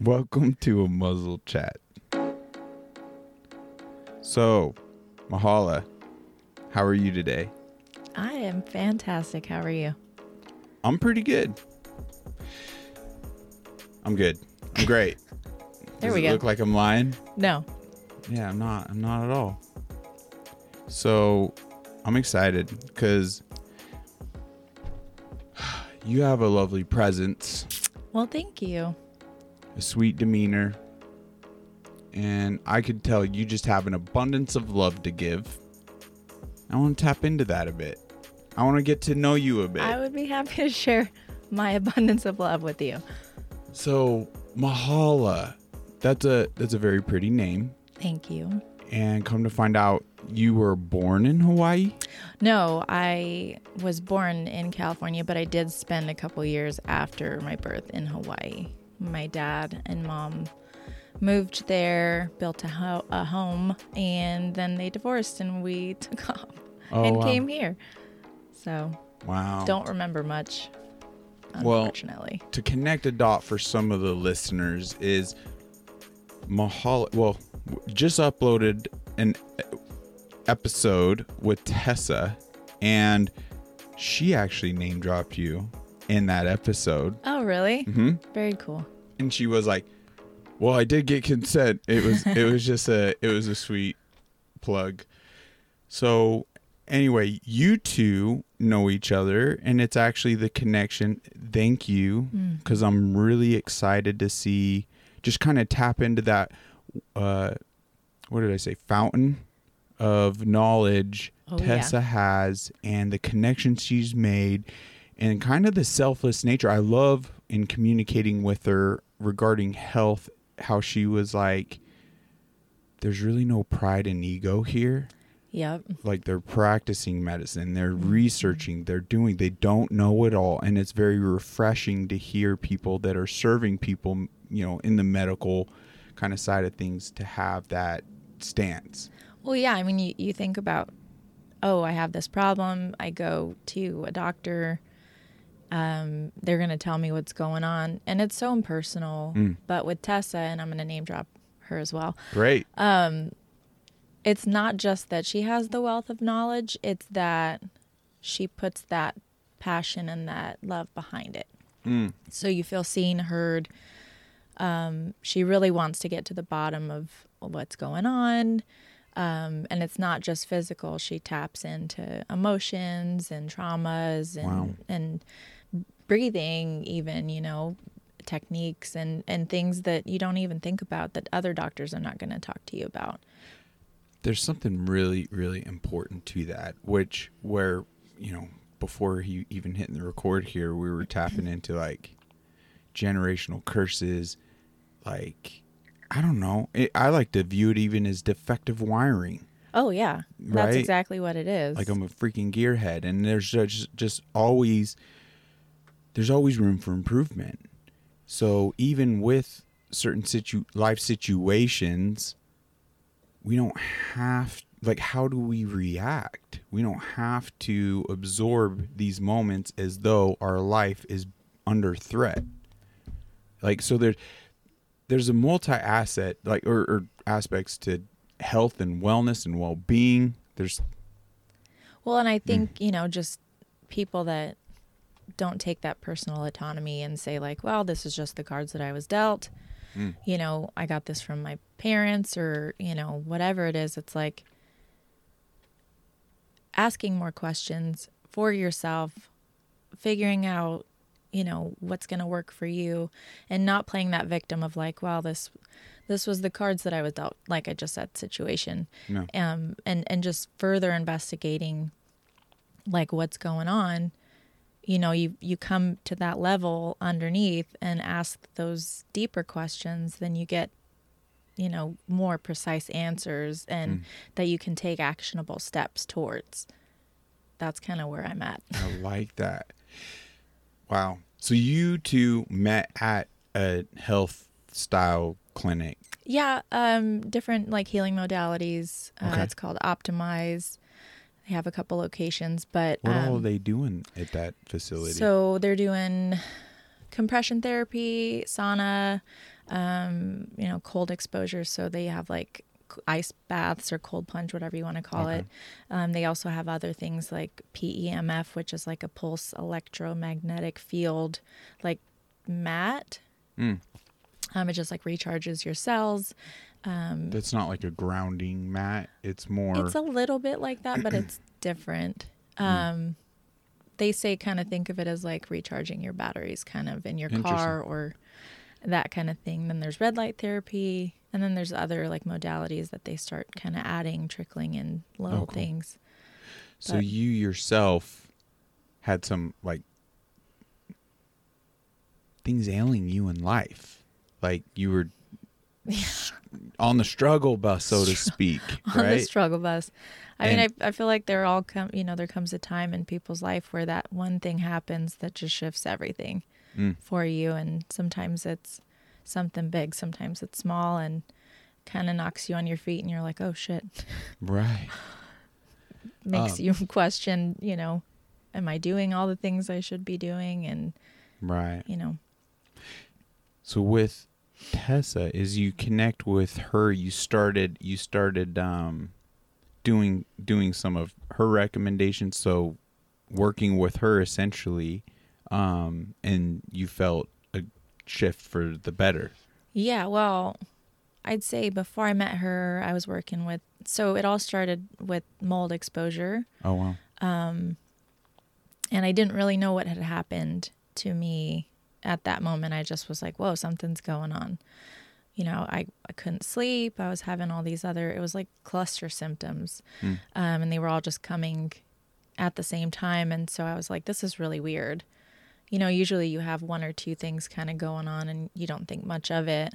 Welcome to Unmuzzled Chat. So, Mahala, how are you today? I am fantastic. How are you? I'm pretty good. I'm good. I'm great. There Does we it go. Look like I'm lying? No. Yeah, I'm not. I'm not at all. So, I'm excited because you have a lovely presence, Well, thank you. A sweet demeanor, and I could tell you just have an abundance of love to give. I want to tap into that a bit. I want to get to know you a bit. I would be happy to share my abundance of love with you. So Mahala, that's a that's a very pretty name. Thank you. And come to find out, you were born in Hawaii. No, I was born in California, but I did spend a couple years after my birth in Hawaii. My dad and mom moved there, built a, ho- a home, and then they divorced and we took off Oh, and wow. came here. So, Wow. don't remember much, Well- unfortunately. to connect a dot for some of the listeners is Mahala. Well, just uploaded an episode with Tessa, and she actually name dropped you in that episode. oh, really? hmm Very cool. and she was like, "Well, I did get consent. It was it was just a it was a sweet plug." So anyway, you two know each other, and it's actually the connection. Thank you, Mm. because I'm really excited to see just kind of tap into that. Uh, what did I say? Fountain of knowledge Oh, yeah. Tessa has, and the connection she's made, and kind of the selfless nature. I love in communicating with her regarding health, how she was like, "There's really no pride and ego here." Yep. like they're practicing medicine they're researching they're doing they don't know it all and it's very refreshing to hear people that are serving people you know in the medical kind of side of things to have that stance Well, yeah. I mean, you, you think about, oh, I have this problem. I go to a doctor. Um, they're going to tell me what's going on. And it's so impersonal. Mm. But with Tessa, and I'm going to name drop her as well, great it's not just that she has the wealth of knowledge, it's that she puts that passion and that love behind it. Mm. So you feel seen, heard. Um, she really wants to get to the bottom of what's going on. Um, and it's not just physical. She taps into emotions and traumas and Wow. and breathing, even you know, techniques and and things that you don't even think about that other doctors are not going to talk to you about. there's something really really important to that which where you know before he even hitting the record here we were tapping into like generational curses like i don't know it, i like to view it even as defective wiring Oh yeah, that's exactly what it is. like i'm a freaking gearhead and there's just just always there's always room for improvement. So even with certain situ life situations we don't have like how do we react? We don't have to absorb these moments as though our life is under threat. Like so there's there's a multi-asset like or, or aspects to health and wellness and well-being. There's well, and I think Mm. you know just people that don't take that personal autonomy and say like, well, this is just the cards that I was dealt. Mm. You know, I got this from my parents or you know whatever it is. It's like asking more questions for yourself, figuring out you know what's going to work for you and not playing that victim of like well this this was the cards that i was dealt like i just said situation no um, and and just further investigating like what's going on you know you you come to that level underneath and ask those deeper questions then you get you know more precise answers and that you can take actionable steps towards that's kind of where i'm at I like that. Wow. So you two met at a health style clinic. yeah um different like healing modalities uh, it's called optimize they have a couple locations but What um, all are they doing at that facility? So they're doing compression therapy, sauna, um, you know, cold exposure. So they have like ice baths or cold plunge, whatever you want to call Okay. it. Um, they also have other things like PEMF, which is like a pulse electromagnetic field, like mat. Mm. Um, it just like recharges your cells. Um, That's not like a grounding mat. It's more. it's a little bit like that, but it's different. Um, they say kind of think of it as like recharging your batteries, kind of in your car or that kind of thing. Then there's red light therapy, and then there's other like modalities that they start kind of adding, trickling in little Oh, cool. things. so but- you yourself had some like things ailing you in life, like you were on the struggle bus, so to speak, on the struggle bus. I mean, I, I feel like there all come, you know, there comes a time in people's life where that one thing happens that just shifts everything Mm. for you. And sometimes it's something big, sometimes it's small and kind of knocks you on your feet and you're like, oh shit. Right. Makes Um, you question, you know, am I doing all the things I should be doing? And, Right. you know, So with Tessa, is you connect with her, you started you started um, doing doing some of her recommendations. So working with her essentially, um, and you felt a shift for the better. Yeah, well, I'd say before I met her, I was working with, so it all started with mold exposure. Oh wow. Um, and I didn't really know what had happened to me at that moment. I just was like, whoa, something's going on. You know, I, I couldn't sleep. I was having all these other, it was like cluster symptoms. Hmm. Um, and they were all just coming at the same time. And so I was like, this is really weird. You know, usually you have one or two things kind of going on and you don't think much of it.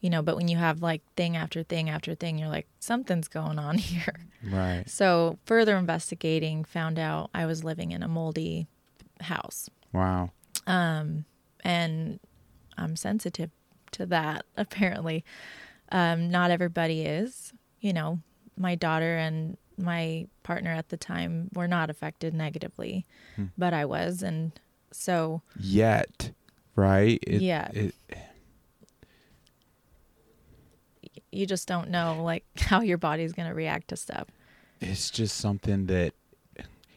You know, but when you have like thing after thing after thing, you're like, something's going on here. Right. So, further investigating found out I was living in a moldy house. Wow. Um, and I'm sensitive to that, apparently. Um, not everybody is. You know, my daughter and my partner at the time were not affected negatively, Hmm. but I was. And so, Yet, right? It, Yeah. It, you just don't know like how your body's going to react to stuff. it's just something that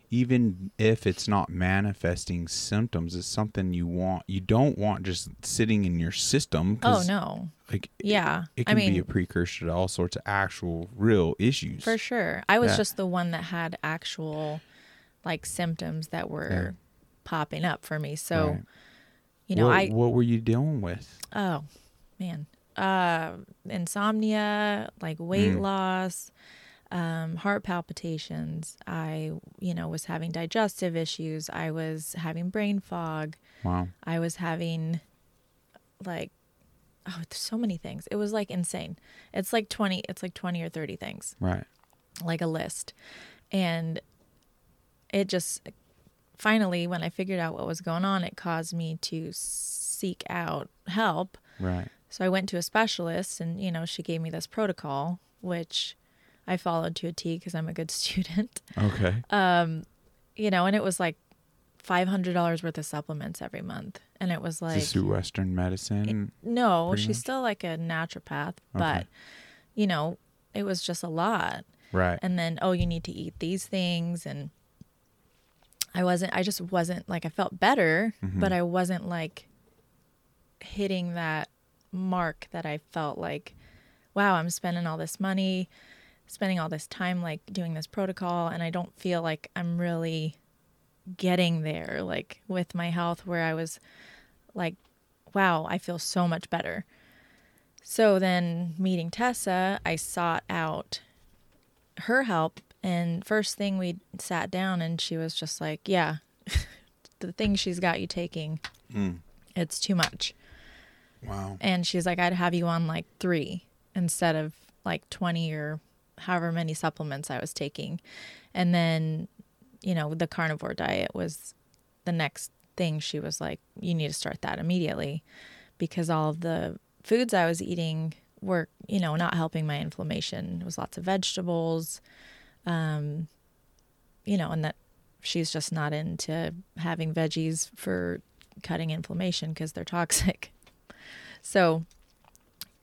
even if it's not manifesting symptoms it's something you want you don't want just sitting in your system oh no. like Yeah. it I can mean, be a precursor to all sorts of actual real issues For sure. I was Yeah. just the one that had actual like symptoms that were Yeah. popping up for me. So, Right. you know, what, I what were you dealing with oh, man. Uh insomnia, like weight Mm. loss, um heart palpitations. I, you know, was having digestive issues. I was having brain fog. wow I was having like oh, so many things. It was like insane. It's like 20 it's like 20 or 30 things. right like a list. And it just finally, when I figured out what was going on, it caused me to seek out help. right So I went to a specialist, and you know, she gave me this protocol, which I followed to a T because I'm a good student. okay Um, You know, and it was like five hundred dollars worth of supplements every month, and it was Is like this through western medicine no, she's much? still like a naturopath, Okay. but you know, it was just a lot. right and then oh you need to eat these things and i wasn't i just wasn't like i felt better Mm-hmm. but i wasn't like hitting that mark that i felt like wow i'm spending all this money spending all this time like doing this protocol and i don't feel like i'm really getting there like with my health where i was like wow i feel so much better. So then meeting tessa i sought out her help and first thing we sat down and she was just like yeah the thing she's got you taking Mm. it's too much. Wow. And she's like i'd have you on like three instead of like 20 or however many supplements i was taking. And then you know the carnivore diet was the next thing. She was like you need to start that immediately because all of the foods i was eating were you know not helping my inflammation. It was lots of vegetables um you know and that she's just not into having veggies for cutting inflammation because they're toxic. So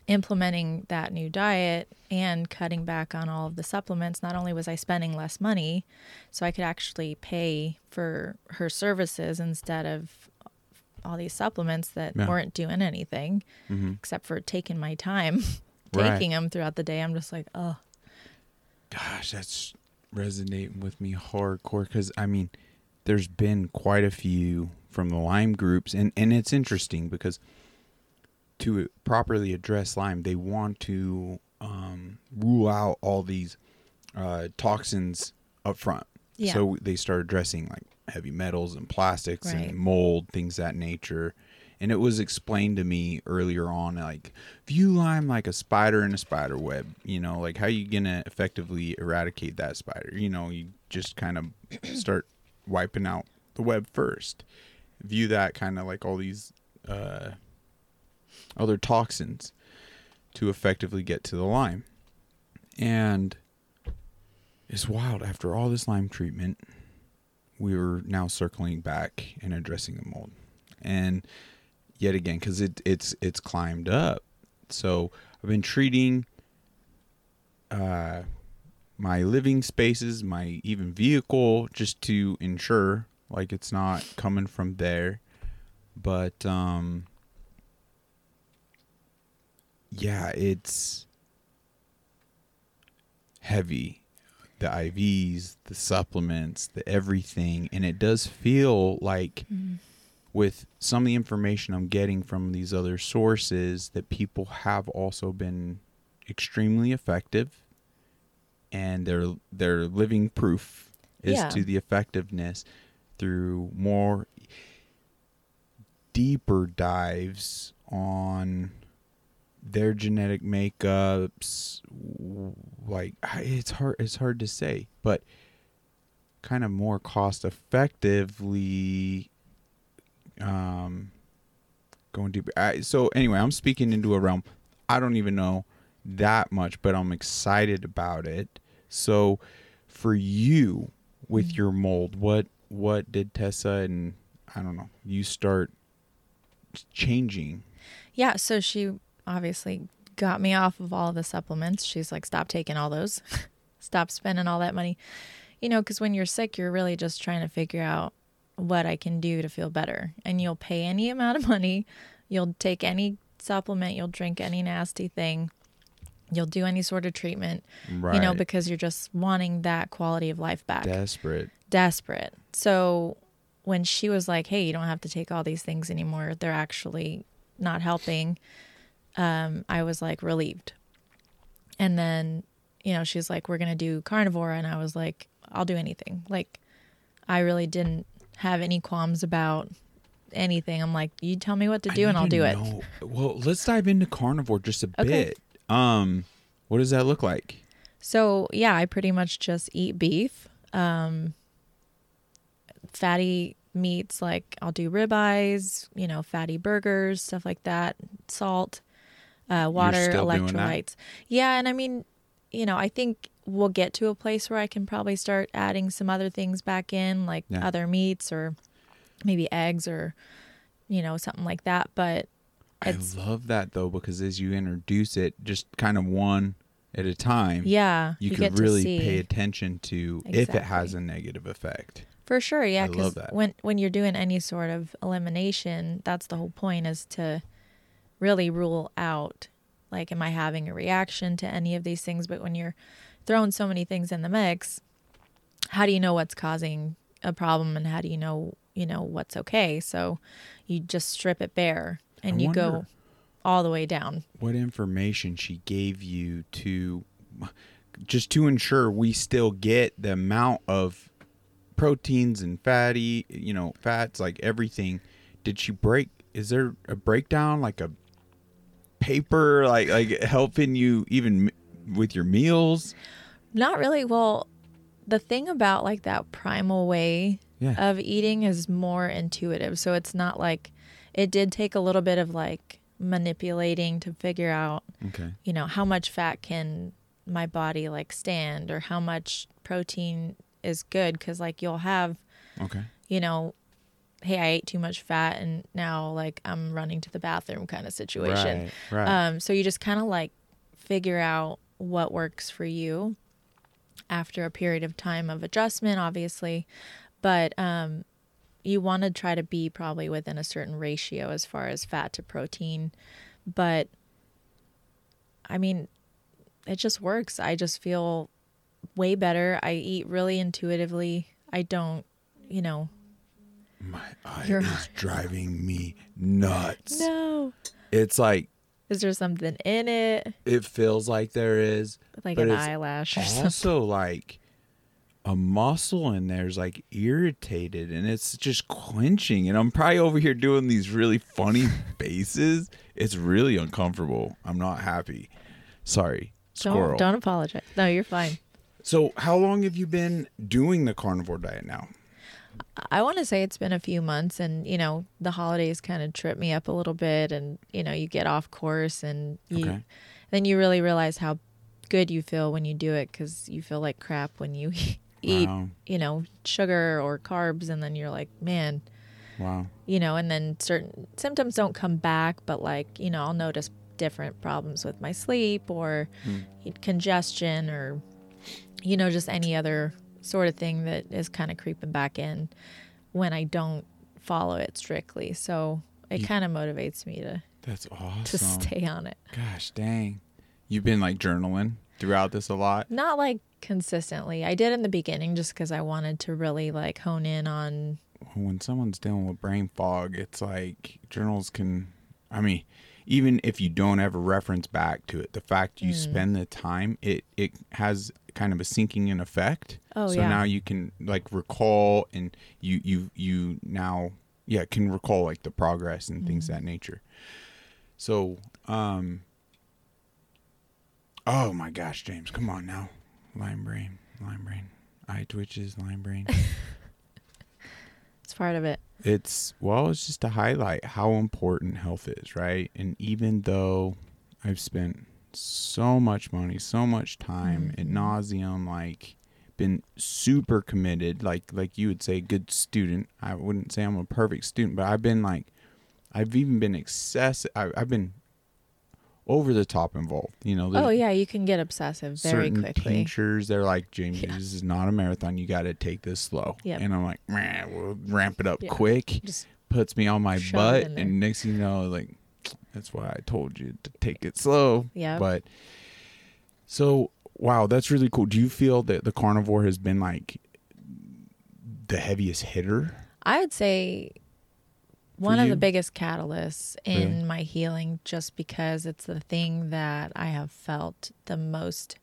implementing that new diet and cutting back on all of the supplements, not only was I spending less money, so I could actually pay for her services instead of all these supplements that Yeah. weren't doing anything Mm-hmm. except for taking my time Right. taking them throughout the day. I'm just like, oh, Gosh, that's resonating with me hardcore because I mean, there's been quite a few from the Lyme groups, and and it's interesting because to properly address Lyme, they want to um, rule out all these uh, toxins up front. Yeah. So they start addressing like heavy metals and plastics Right. and mold, things that nature. And it was explained to me earlier on, like view Lyme like a spider in a spider web. You know, like how you gonna effectively eradicate that spider? You know, you just kind of start wiping out the web first. View that kind of like all these uh, other toxins to effectively get to the Lyme. And it's wild. After all this Lyme treatment, we were now circling back and addressing the mold. And yet again, because it, it's it's climbed up. So I've been treating uh, my living spaces, my even vehicle, just to ensure like it's not coming from there. But um, yeah, it's heavy. The IVs, the supplements, the everything, and it does feel like mm. with some of the information I'm getting from these other sources that people have also been extremely effective and they're they're living proof as Yeah. to the effectiveness through more deeper dives on their genetic makeups like it's hard it's hard to say but kind of more cost effectively um going deeper I, so anyway i'm speaking into a realm i don't even know that much but i'm excited about it. So for you with your mold what what did tessa and i don't know you start changing? Yeah, so she obviously got me off of all the supplements. She's like, stop taking all those, stop spending all that money. You know, because when you're sick, you're really just trying to figure out what I can do to feel better. And you'll pay any amount of money, you'll take any supplement, you'll drink any nasty thing, you'll do any sort of treatment, right you know, because you're just wanting that quality of life back desperate desperate. So when she was like, "Hey, you don't have to take all these things anymore. They're actually not helping." Um, I was like relieved. And then, you know, she's like, "We're going to do carnivore." And I was like, "I'll do anything." Like I really didn't have any qualms about anything. I'm like, "You tell me what to I do and I'll do it." Well, let's dive into carnivore just a Okay. bit. Um, what does that look like? So yeah, I pretty much just eat beef. Um, fatty meats like I'll do ribeyes, you know, fatty burgers, stuff like that. Salt, uh, water, still doing that? electrolytes. Yeah, and I mean, you know, I think we'll get to a place where I can probably start adding some other things back in, like Yeah. other meats or maybe eggs or you know something like that. But I love that though because as you introduce it, just kind of one at a time, yeah, you, to really pay attention to if it has a negative effect. For sure, yeah. Because when when you're doing any sort of elimination, that's the whole point is to really rule out like, am I having a reaction to any of these things? But when you're throwing so many things in the mix, how do you know what's causing a problem and how do you know you know what's okay? So you just strip it bare and I you go all the way down. What information she gave you to just to ensure we still get the amount of proteins and fatty, you know, fats, like everything. Did she break? Is there a breakdown, like a paper, like like helping you even with your meals? Not really. Well, the thing about like that primal way Yeah. of eating is more intuitive. So it's not like it did take a little bit of like manipulating to figure out, Okay. you know, how much fat can my body like stand or how much protein is good cuz like you'll have, Okay. you know, hey, I ate too much fat and now like I'm running to the bathroom kind of situation. Right. Right. Um, so you just kind of like figure out what works for you after a period of time of adjustment, obviously. But um, you want to try to be probably within a certain ratio as far as fat to protein. But I mean, it just works. I just feel way better. I eat really intuitively. I don't, you know, My eye You're- is driving me nuts. no. It's like Is there something in it? it feels like there is, Like an eyelash or something? also like a muscle in there's like irritated and it's just clenching and i'm probably over here doing these really funny faces it's really uncomfortable i'm not happy sorry squirrel Don't, don't apologize. No, you're fine. so how long have you been doing the carnivore diet now I want to say it's been a few months, and you know the holidays kind of trip me up a little bit, and you know you get off course, and you, Okay. then you really realize how good you feel when you do it because you feel like crap when you eat, Wow. you know, sugar or carbs, and then you're like, man, wow you know, and then certain symptoms don't come back, but like you know I'll notice different problems with my sleep or hmm. congestion or you know just any other sort of thing that is kind of creeping back in when I don't follow it strictly. So it kind of motivates me to that's awesome to stay on it. gosh dang you've been like journaling throughout this a lot Not like consistently. I did in the beginning just because I wanted to really like hone in on when someone's dealing with brain fog, it's like journals can, I mean, even if you don't ever reference back to it, the fact you Mm. spend the time, it it has kind of a sinking in effect. Oh, so yeah. now you can like recall and you you you now yeah can recall like the progress and things Mm. of that nature. So um. Oh my gosh, James, come on now, Lyme brain, Lyme brain, eye twitches, Lyme brain. it's part of it. it's well it's just to highlight how important health is right and even though i've spent so much money so much time at Mhm. nauseum like been super committed like like you would say good student i wouldn't say i'm a perfect student but i've been like i've even been excessive I, i've been over the top involved you know Oh yeah, you can get obsessive very certain quickly. tinctures they're like james Yeah. this is not a marathon you got to take this slow Yeah. and i'm like man we'll ramp it up Yeah. quick Just puts me on my butt and next thing you know like that's why i told you to take it slow yeah. but so wow that's really cool do you feel that the carnivore has been like the heaviest hitter I would say one of the biggest catalysts in Really? my healing just because it's the thing that I have felt the most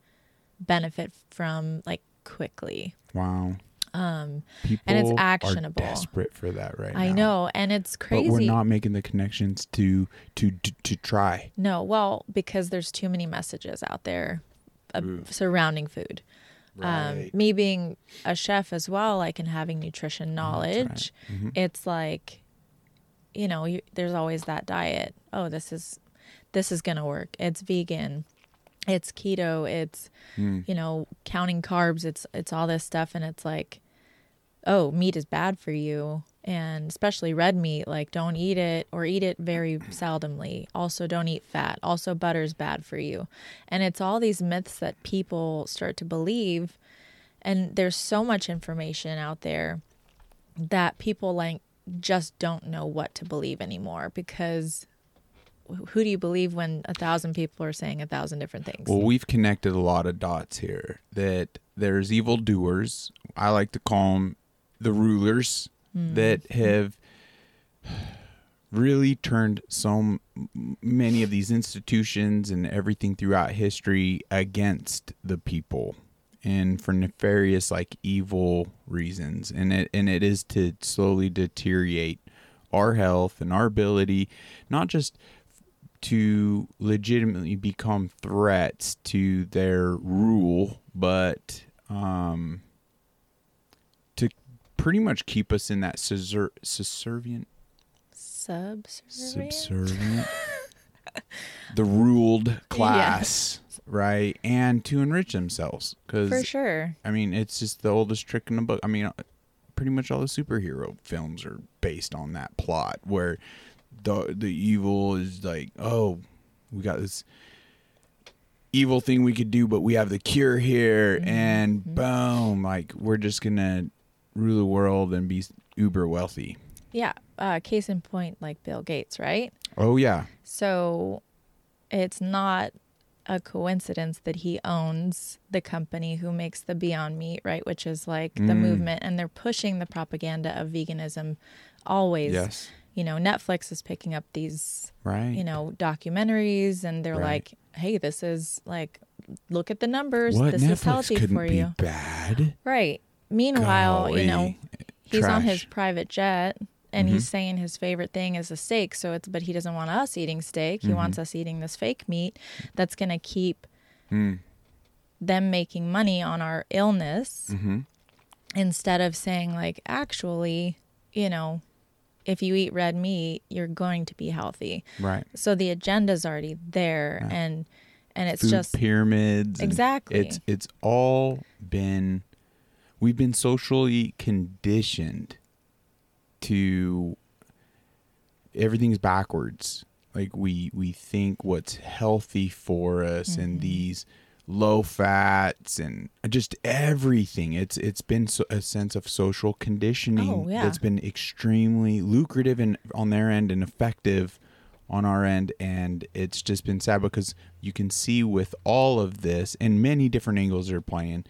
benefit from like quickly. wow Um people And it's are actionable. desperate for that right I now know and it's crazy. but we're not making the connections to to to, to try No, well, because there's too many messages out there uh, surrounding food. Um, me being a chef as well, like and having nutrition that's right. knowledge, Mhm. it's like, you know, you, there's always that diet. Oh, this is, this is gonna work. It's vegan, it's keto, it's Mm. you know counting carbs. It's it's all this stuff, and it's like, oh, meat is bad for you, and especially red meat. Like, don't eat it or eat it very seldomly. Also, don't eat fat. Also, butter's bad for you, and it's all these myths that people start to believe. And there's so much information out there that people like just don't know what to believe anymore because who do you believe when a thousand people are saying a thousand different things? Well, we've connected a lot of dots here. That there's evil doers. I like to call them the rulers Hmm. that have really turned so many of these institutions and everything throughout history against the people and for nefarious like evil reasons and it and it is to slowly deteriorate our health and our ability not just to legitimately become threats to their rule, but um, to pretty much keep us in that subser- subservient, Subservient? subservient, the ruled class, right? And to enrich themselves, because For sure. I mean, it's just the oldest trick in the book. I mean, uh, pretty much all the superhero films are based on that plot where the the evil is like, oh, we got this evil thing we could do, but we have the cure here, and boom, like we're just gonna rule the world and be uber wealthy. Yeah. Uh, case in point, like Bill Gates, right? Oh yeah, So it's not a coincidence that he owns the company who makes the Beyond Meat, right? Which is like the Mm. movement, and they're pushing the propaganda of veganism always. yes, You know, Netflix is picking up these, right. you know, documentaries, and they're Right. like, hey, this is like, look at the numbers. what this Netflix is healthy couldn't for be you. bad. Right. Meanwhile, you know, Golly. he's on his private jet and he's Mhm. saying his favorite thing is a steak so it's but he doesn't want us eating steak he Mhm. wants us eating this fake meat that's going to keep Mm. them making money on our illness hmm instead of saying like actually you know if you eat red meat you're going to be healthy Right. so the agenda's already there Right. and and it's Food just pyramids. Exactly. It's it's all been we've been socially conditioned to everything's backwards. Like we we think what's healthy for us Mm-hmm. and these low fats and just everything. It's it's been so, a sense of social conditioning Oh, yeah. that's been extremely lucrative and on their end and effective on our end. And it's just been sad because you can see with all of this and many different angles they're playing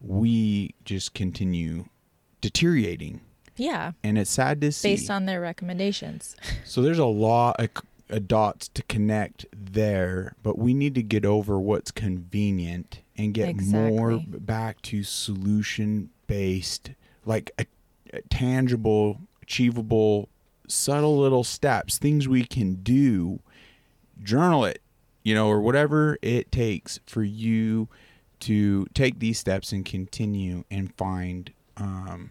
we just continue deteriorating. Yeah. And it's sad to see. Based on their recommendations. So there's a lot dots to connect there, but we need to get over what's convenient and get more back to solution based, like a, a tangible, achievable, subtle little steps, things we can do. Journal it, you know, or whatever it takes for you to take these steps and continue and find um,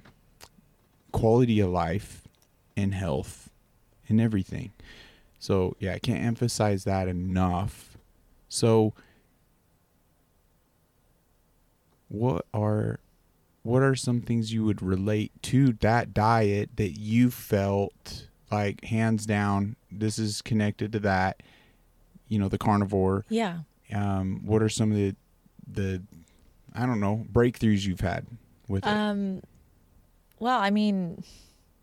quality of life and health and everything. So, yeah, I can't emphasize that enough. So, what are what are some things you would relate to that diet that you felt like hands down this is connected to that, you know, the carnivore. yeah Um what are some of the the I don't know, breakthroughs you've had with it? Um, well, I mean,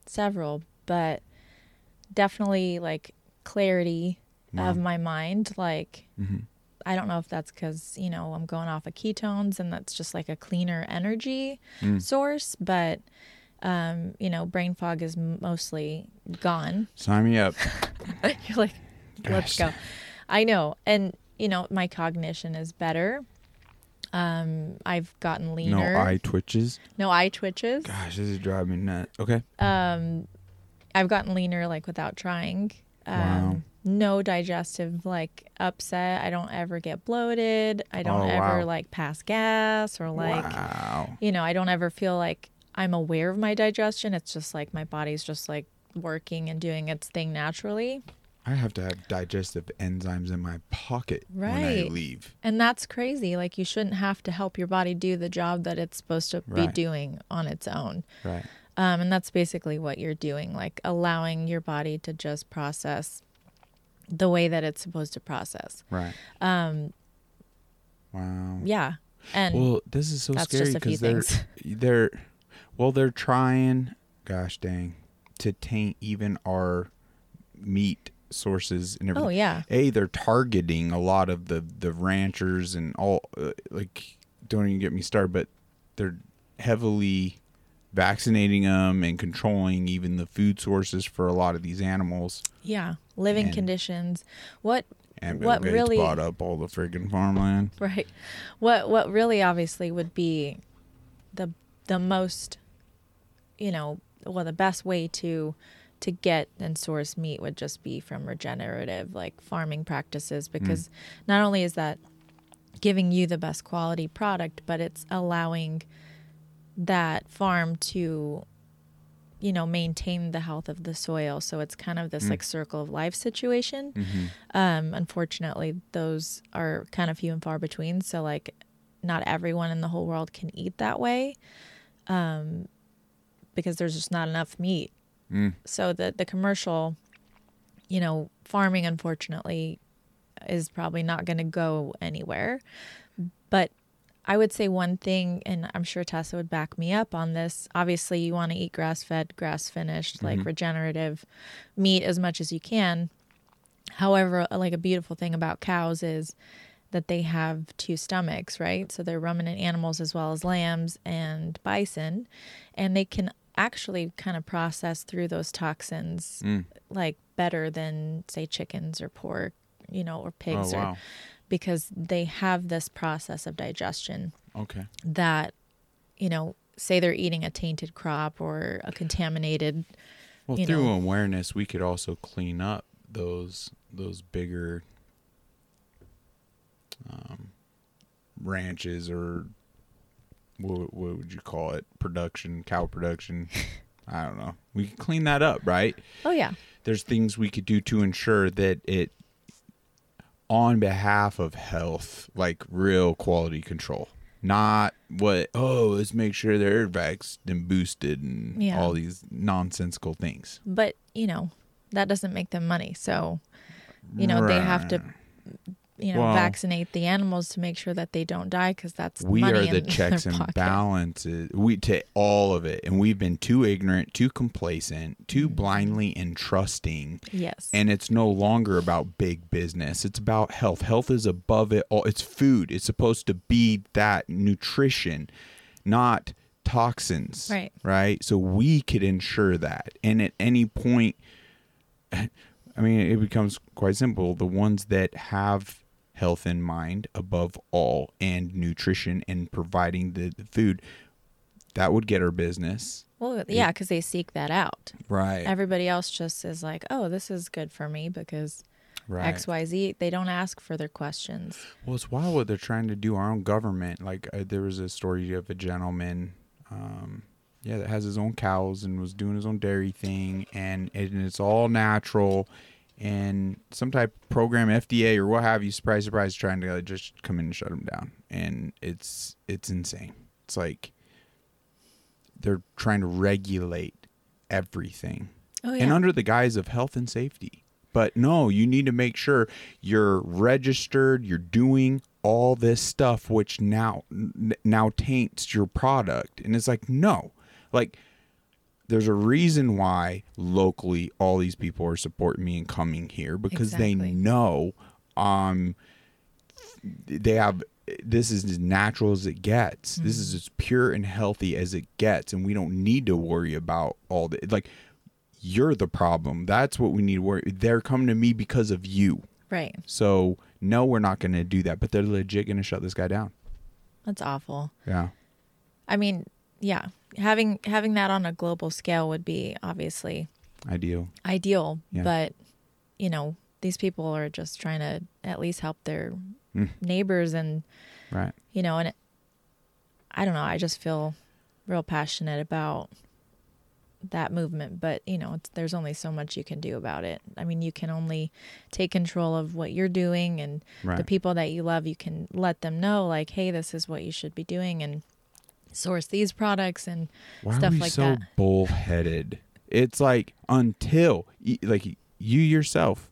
several, but definitely like clarity Wow. of my mind. Like, Mhm. I don't know if that's because, you know, I'm going off of ketones and that's just like a cleaner energy Mm. source, but, um, you know, brain fog is mostly gone. Sign me up. You're like, let's Gosh. go. I know. And, you know, my cognition is better. Um, I've gotten leaner. No eye twitches. no eye twitches. Gosh, this is driving me nuts. Okay. um i've gotten leaner like without trying um Wow. no digestive like upset i don't ever get bloated i don't Oh, ever wow. like pass gas or like wow. you know i don't ever feel like i'm aware of my digestion it's just like my body's just like working and doing its thing naturally I have to have digestive enzymes in my pocket when I Right. leave. and that's crazy like you shouldn't have to help your body do the job that it's supposed to be doing on its own Right. Um, and that's basically what you're doing, like allowing your body to just process the way that it's supposed to process. Right. Um, Wow. yeah. And Well, this is so scary just a few because they're things. they're well they're trying gosh dang to taint even our meat sources and everything. oh, yeah. A they're targeting a lot of the the ranchers and all uh, like don't even get me started but they're heavily vaccinating them and controlling even the food sources for a lot of these animals Yeah. Living And- conditions. What, and What Gates really- bought up all the friggin' farmland. right. What, what really obviously would be the, the most, you know, well, the best way to, to get and source meat would just be from regenerative, like farming practices, mm. because not only is that giving you the best quality product, but it's allowing that farm to, you know, maintain the health of the soil. So it's kind of this like circle of life situation. Um, unfortunately, those are kind of few and far between. So like, not everyone in the whole world can eat that way. Um, because there's just not enough meat. Mm. So the the commercial, you know, farming unfortunately is probably not going to go anywhere. But I would say one thing, and I'm sure Tessa would back me up on this. Obviously, you want to eat grass fed, grass finished, like Mhm. regenerative meat as much as you can. However, like a beautiful thing about cows is that they have two stomachs, right? So they're ruminant animals as well as lambs and bison, and they can actually kind of process through those toxins Mm. like better than say chickens or pork, you know, or Oh pigs or wow. Because they have this process of digestion Okay. that you know, say they're eating a tainted crop or a contaminated Well, through know. awareness, we could also clean up those those bigger um, ranches or what, what would you call it? Production, cow production. I don't know. We could clean that up, right? Oh yeah. There's things we could do to ensure that it, on behalf of health, like real quality control, not what. Oh, let's make sure they're vaxxed and boosted and Yeah. all these nonsensical things. But, you know, that doesn't make them money. So, you know, they have to you know, Well- vaccinate the animals to make sure that they don't die because that's we money are the checks and pocket. balances we to all of it and we've been too ignorant too complacent Mm-hmm. too blindly entrusting Yes. and it's no longer about big business it's about health health is above it all it's food it's supposed to be that nutrition not toxins Right. right so we could ensure that and at any point i mean it becomes quite simple the ones that have health in mind above all and nutrition and providing the, the food that would get our business well, yeah, because they seek that out. right Everybody else just is like, oh, this is good for me because right X, Y, Z. They don't ask further questions. Well, it's wild what they're trying to do our own government. Like uh, there was a story of a gentleman, um, yeah, that has his own cows and was doing his own dairy thing, and, and it's all natural, and some type of program, FDA or what have you, surprise, surprise, trying to just come in and shut them down, and it's it's insane. It's like they're trying to regulate everything Oh and under the guise of health and safety. But no, you need to make sure you're registered, you're doing all this stuff which now now taints your product. And it's like no. Like there's a reason why locally all these people are supporting me and coming here because they Exactly. know um they have this is as natural as it gets. This is as pure and healthy as it gets, and we don't need to worry about all the like. You're the problem. That's what we need to worry. They're coming to me because of you. right. So no, we're not going to do that. But they're legit going to shut this guy down. That's awful. Yeah. I mean, yeah, having having that on a global scale would be obviously Ideal. ideal, Yeah. but you know, these people are just trying to at least help their Mm. neighbors and Right. you know, and it, I don't know, I just feel real passionate about that movement, but you know, it's, there's only so much you can do about it. I mean, you can only take control of what you're doing and Right. the people that you love, you can let them know like, "Hey, this is what you should be doing and source these products and Why stuff are we like so that." bullheaded? It's like until like you yourself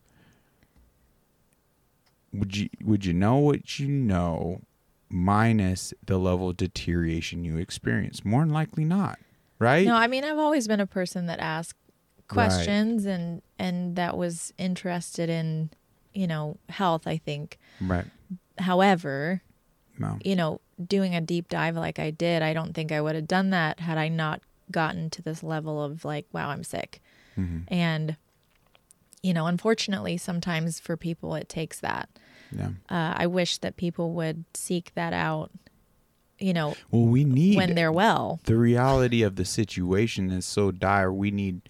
would you would you know what you know minus the level of deterioration you experience? More than likely not, right? No, I mean I've always been a person that asked Right. questions and and that was interested in, you know, health, I think. right. However, No. you know, doing a deep dive like I did, I don't think I would have done that had I not gotten to this level of like, wow, I'm sick. hmm And you know, unfortunately, sometimes for people it takes that. Yeah. Uh, I wish that people would seek that out, you know, Well, we need when they're well. the reality of the situation is so dire. We need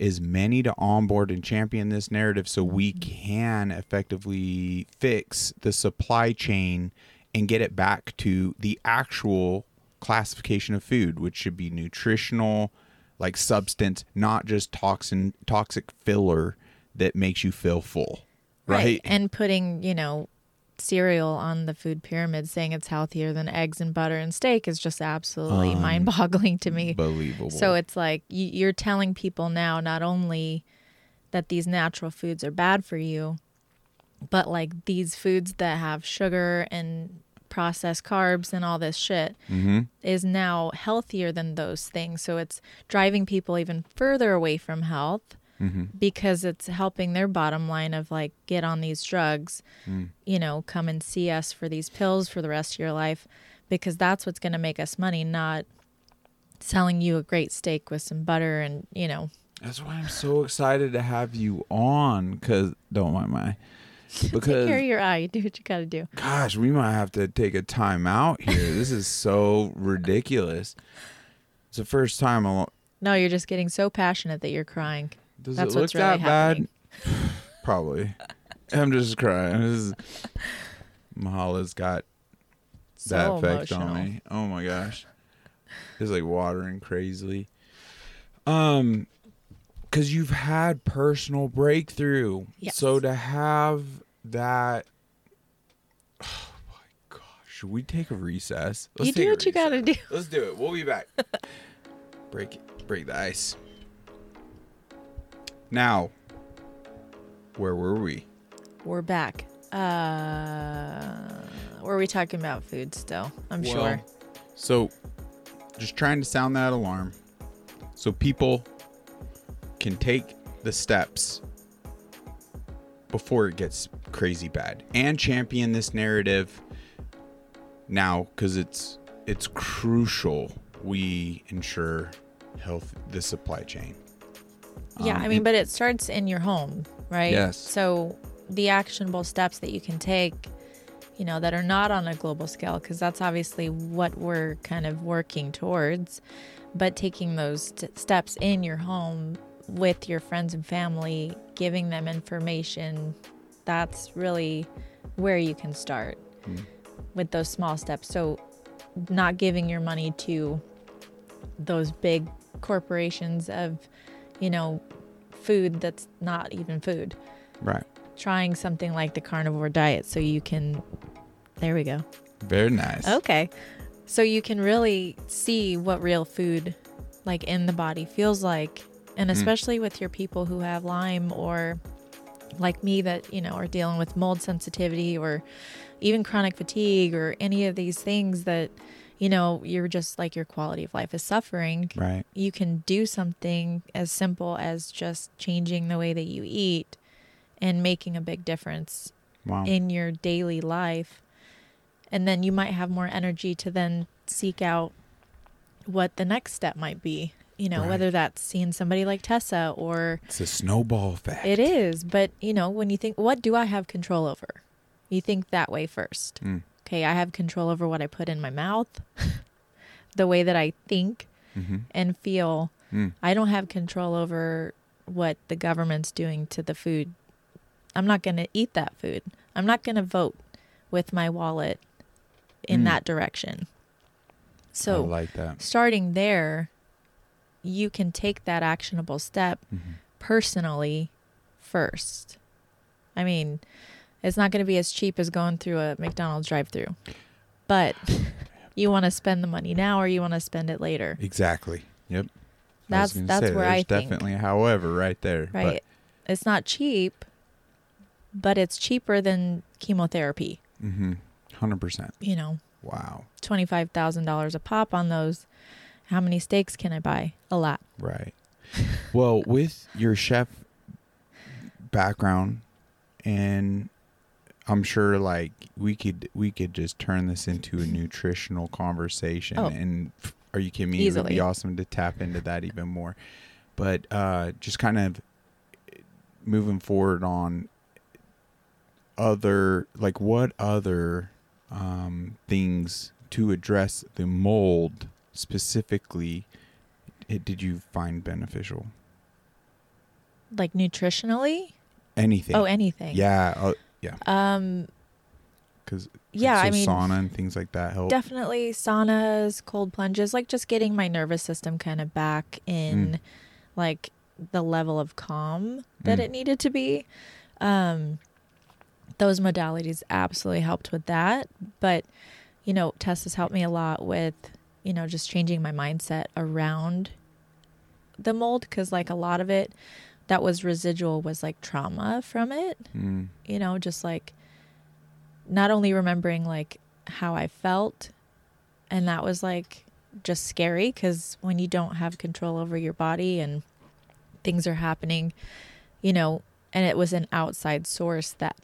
as many to onboard and champion this narrative so we can effectively fix the supply chain and get it back to the actual classification of food, which should be nutritional, like substance, not just toxin toxic filler that makes you feel full. Right? And putting, you know, cereal on the food pyramid saying it's healthier than eggs and butter and steak is just absolutely Um, mind boggling to me. Unbelievable. So it's like you're telling people now not only that these natural foods are bad for you, but like these foods that have sugar and processed carbs and all this shit hmm is now healthier than those things. So it's driving people even further away from health hmm because it's helping their bottom line of like get on these drugs, Mm. you know, come and see us for these pills for the rest of your life because that's what's going to make us money, not selling you a great steak with some butter and, you know, That's why I'm so excited to have you on. Cause don't mind my. take Because care of your eye. You do what you got to do. gosh, we might have to take a time out here. this is so ridiculous. It's the first time. I, No, you're just getting so passionate that you're crying. does That's it look what's really that happening. bad? Probably. I'm just crying. This is, Mahala's got that effect emotional. on me. Oh my gosh. It's like watering crazily. Um cuz you've had personal breakthrough. Yes. So to have that Oh my gosh. Should we take a recess? you do what you got to do. Let's do it. We'll be back. break it. Break the ice. Now, where were we? We're back. Uh, were we talking about food still? I'm Well, sure. So, just trying to sound that alarm so people can take the steps before it gets crazy bad and champion this narrative now because it's it's crucial we ensure health the supply chain Yeah, Um, I mean, and- but it starts in your home, right? Yes. So the actionable steps that you can take, you know, that are not on a global scale, because that's obviously what we're kind of working towards, but taking those st- steps in your home with your friends and family, giving them information, that's really where you can start Mm. with those small steps. So not giving your money to those big corporations of, you know, food that's not even food. right Trying something like the carnivore diet so you can there we go. very nice Okay. So you can really see what real food like in the body feels like and Mm. especially with your people who have Lyme or like me that, you know, are dealing with mold sensitivity or even chronic fatigue or any of these things that you know, you're just like your quality of life is suffering right you can do something as simple as just changing the way that you eat and making a big difference wow in your daily life. And then you might have more energy to then seek out what the next step might be. You know, Right. whether that's seeing somebody like Tessa or it's a snowball effect it is. But, you know, when you think, what do I have control over? You think that way first. Mm. Okay, I have control over what I put in my mouth, the way that I think mm-hmm. and feel. Mm. I don't have control over what the government's doing to the food. I'm not going to eat that food. I'm not going to vote with my wallet in Mm. that direction. So, like that starting there, you can take that actionable step Mhm. personally first. I mean, it's not going to be as cheap as going through a McDonald's drive-through. But you want to spend the money now or you want to spend it later. Exactly. Yep. That's that's say, where I think definitely a however right there. but- right. It's not cheap, but it's cheaper than chemotherapy. Mm-hmm. Hundred percent. You know, Wow. twenty five thousand dollars a pop on those. How many steaks can I buy? A lot. Right. well, with your chef background, and I'm sure like we could we could just turn this into a nutritional conversation. Oh. And are you kidding me? It would be awesome to tap into that even more. But uh, just kind of moving forward on other like what other um, things to address the mold specifically it, did you find beneficial Like nutritionally? anything Oh, anything. yeah uh, yeah Um. because Yeah. so I mean, sauna and things like that help definitely saunas, cold plunges, like just getting my nervous system kind of back in, Mm. like the level of calm that Mm. it needed to be. Um. those modalities absolutely helped with that. But, you know, Tess has helped me a lot with, you know, just changing my mindset around the mold because, like, a lot of it that was residual was like trauma from it, Mm. you know, just like not only remembering like how I felt, and that was like just scary because when you don't have control over your body and things are happening, you know, and it was an outside source that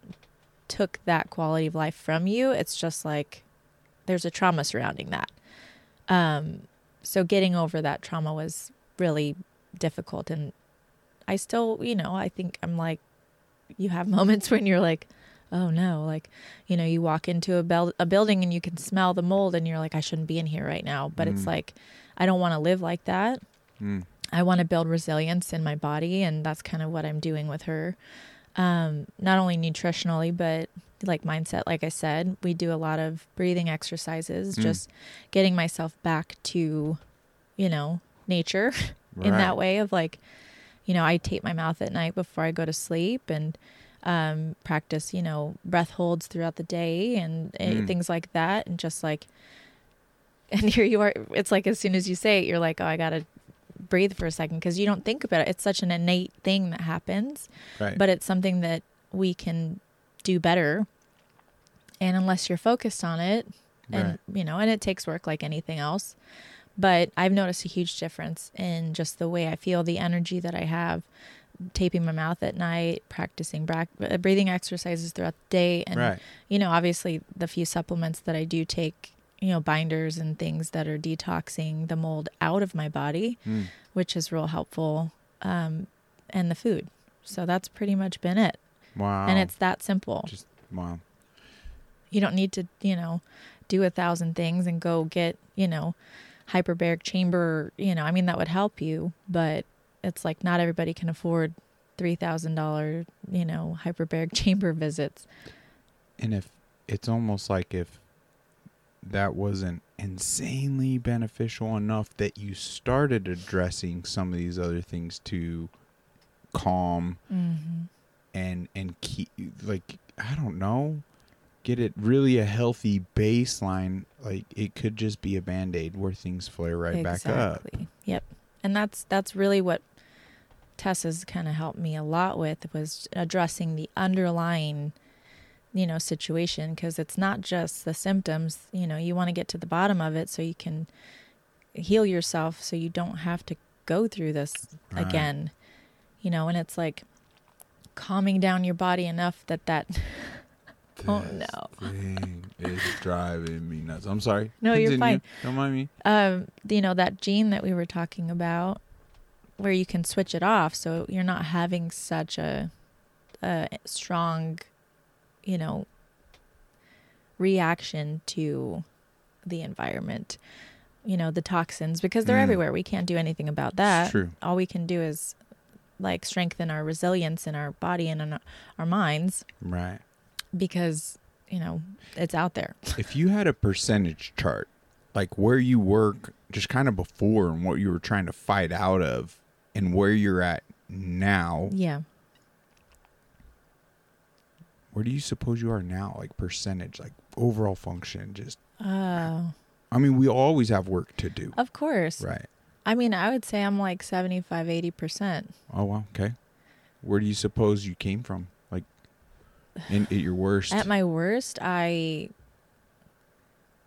took that quality of life from you, it's just like there's a trauma surrounding that. Um, so getting over that trauma was really difficult. And I still, you know, I think I'm like, you have moments when you're like, oh no, like, you know, you walk into a, bel- a building and you can smell the mold and you're like, I shouldn't be in here right now. But it's Mm. like, I don't want to live like that. Mm. I want to build resilience in my body, and that's kind of what I'm doing with her. Um, not only nutritionally, but like mindset. Like I said, we do a lot of breathing exercises, Mm. just getting myself back to, you know, nature in that way of like, you know, I tape my mouth at night before I go to sleep and um, practice, you know, breath holds throughout the day and uh, Mm. things like that. And just like, and here you are, it's like as soon as you say it, you're like, oh, I got to breathe for a second because you don't think about it. It's such an innate thing that happens, Right. but it's something that we can do better. And unless you're focused on it, and Right. you know, and it takes work like anything else. But I've noticed a huge difference in just the way I feel, the energy that I have, taping my mouth at night, practicing bra- uh, breathing exercises throughout the day, and right. you know, obviously the few supplements that I do take, you know, binders and things that are detoxing the mold out of my body, Mm. which is real helpful, um, and the food. So that's pretty much been it, Wow. and it's that simple just wow. you don't need to you know do a thousand things and go get you know hyperbaric chamber you know i mean that would help you but it's like not everybody can afford three thousand dollar you know hyperbaric chamber visits And if it's almost like if that wasn't insanely beneficial enough that you started addressing some of these other things to calm mm-hmm. And and keep like I don't know get it really a healthy baseline like it could just be a band-aid where things flare right back up. Exactly. Yep. And that's that's really what Tessa's kind of helped me a lot with was addressing the underlying you know situation because it's not just the symptoms you know you want to get to the bottom of it so you can heal yourself so you don't have to go through this Right. again. You know and it's like calming down your body enough that that Oh, no. thing is driving me nuts. I'm sorry. No, you're fine. don't mind me. Um you know that gene that we were talking about where you can switch it off so you're not having such a a strong you know reaction to the environment you know the toxins because they're Mm. everywhere. We can't do anything about that. It's true. All we can do is like strengthen our resilience in our body and in our, our minds. Right. Because you know it's out there. If you had a percentage chart like where you work just kind of before and what you were trying to fight out of and where you're at now yeah. Where do you suppose you are now? Like percentage like overall function just oh i mean we always have work to do. Of course. Right I mean, I would say I'm like 75, 80%. oh wow okay where do you suppose you came from like in at your worst At my worst, I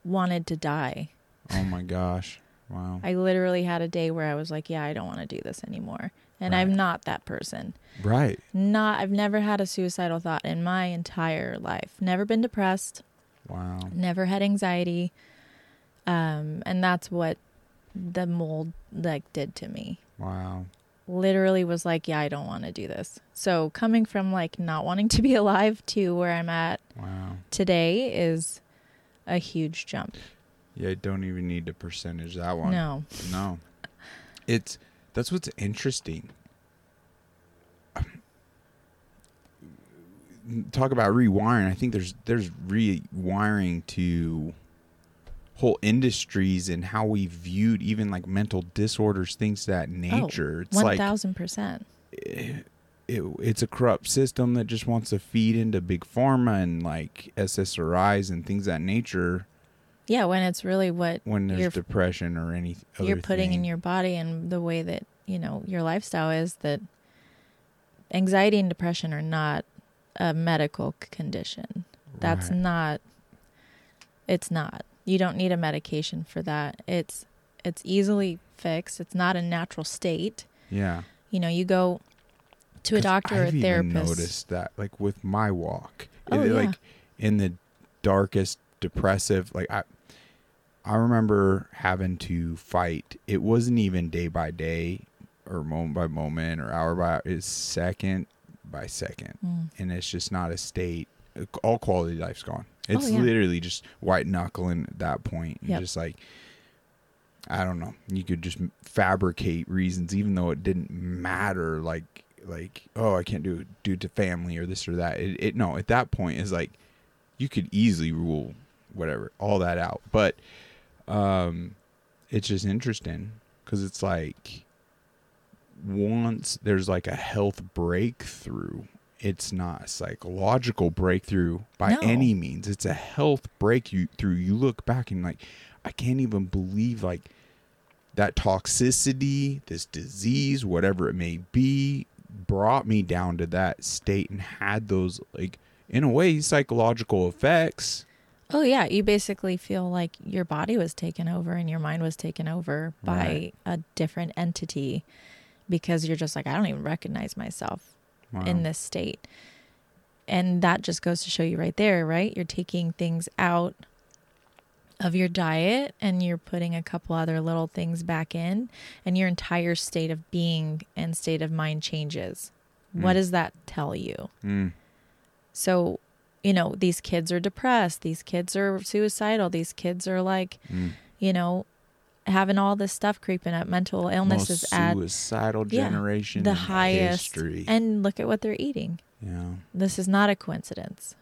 wanted to die. oh my gosh wow I literally had a day where I was like, yeah, I don't want to do this anymore. And Right. I'm not that person. right Not I've never had a suicidal thought in my entire life. Never been depressed, wow never had anxiety. Um and that's what the mold like did to me. wow literally was like, yeah, I don't want to do this. So coming from like not wanting to be alive to where I'm at wow today is a huge jump. yeah don't even need to percentage that one No. No. It's that's what's interesting. Talk about rewiring. I think there's there's rewiring to whole industries and how we viewed even like mental disorders, things of that oh, nature. it's One like thousand percent. it, it's a corrupt system that just wants to feed into big pharma and like SSRIs and things of that nature Yeah, when it's really what when there's You're- depression or any you're putting in your body and the way that, you know, your lifestyle is that anxiety and depression are not a medical condition. That's Right. not it's not. You don't need a medication for that. It's it's easily fixed. It's not a natural state. yeah You know, you go to a doctor or a I've even noticed that like with my walk Oh, It- yeah. like in the darkest depressive like i i remember having to fight it wasn't even day by day or moment by moment or hour by hour it's second by second Mm. and it's just not a state all quality of life's gone it's Oh, yeah. literally just white knuckling at that point. Yep. just like i don't know you could just fabricate reasons even though it didn't matter like like oh i can't do it due to family or this or that it, it no at that point is like you could easily rule whatever all that out but um it's just interesting because it's like once there's like a health breakthrough it's not a psychological breakthrough by No. any means it's a health breakthrough you look back and like i can't even believe like that toxicity this disease whatever it may be brought me down to that state and had those like in a way psychological effects Oh yeah, you basically feel like your body was taken over and your mind was taken over by Right. a different entity because you're just like I don't even recognize myself Wow. in this state. And that just goes to show you right there, right? You're taking things out of your diet and you're putting a couple other little things back in and your entire state of being and state of mind changes. What Mm. does that tell you? Mm. So, you know, these kids are depressed, these kids are suicidal, these kids are like, Mm. you know, having all this stuff creeping up. Mental illnesses Most is at suicidal Yeah, generation the in highest. history. And look at what they're eating. yeah. This is not a coincidence.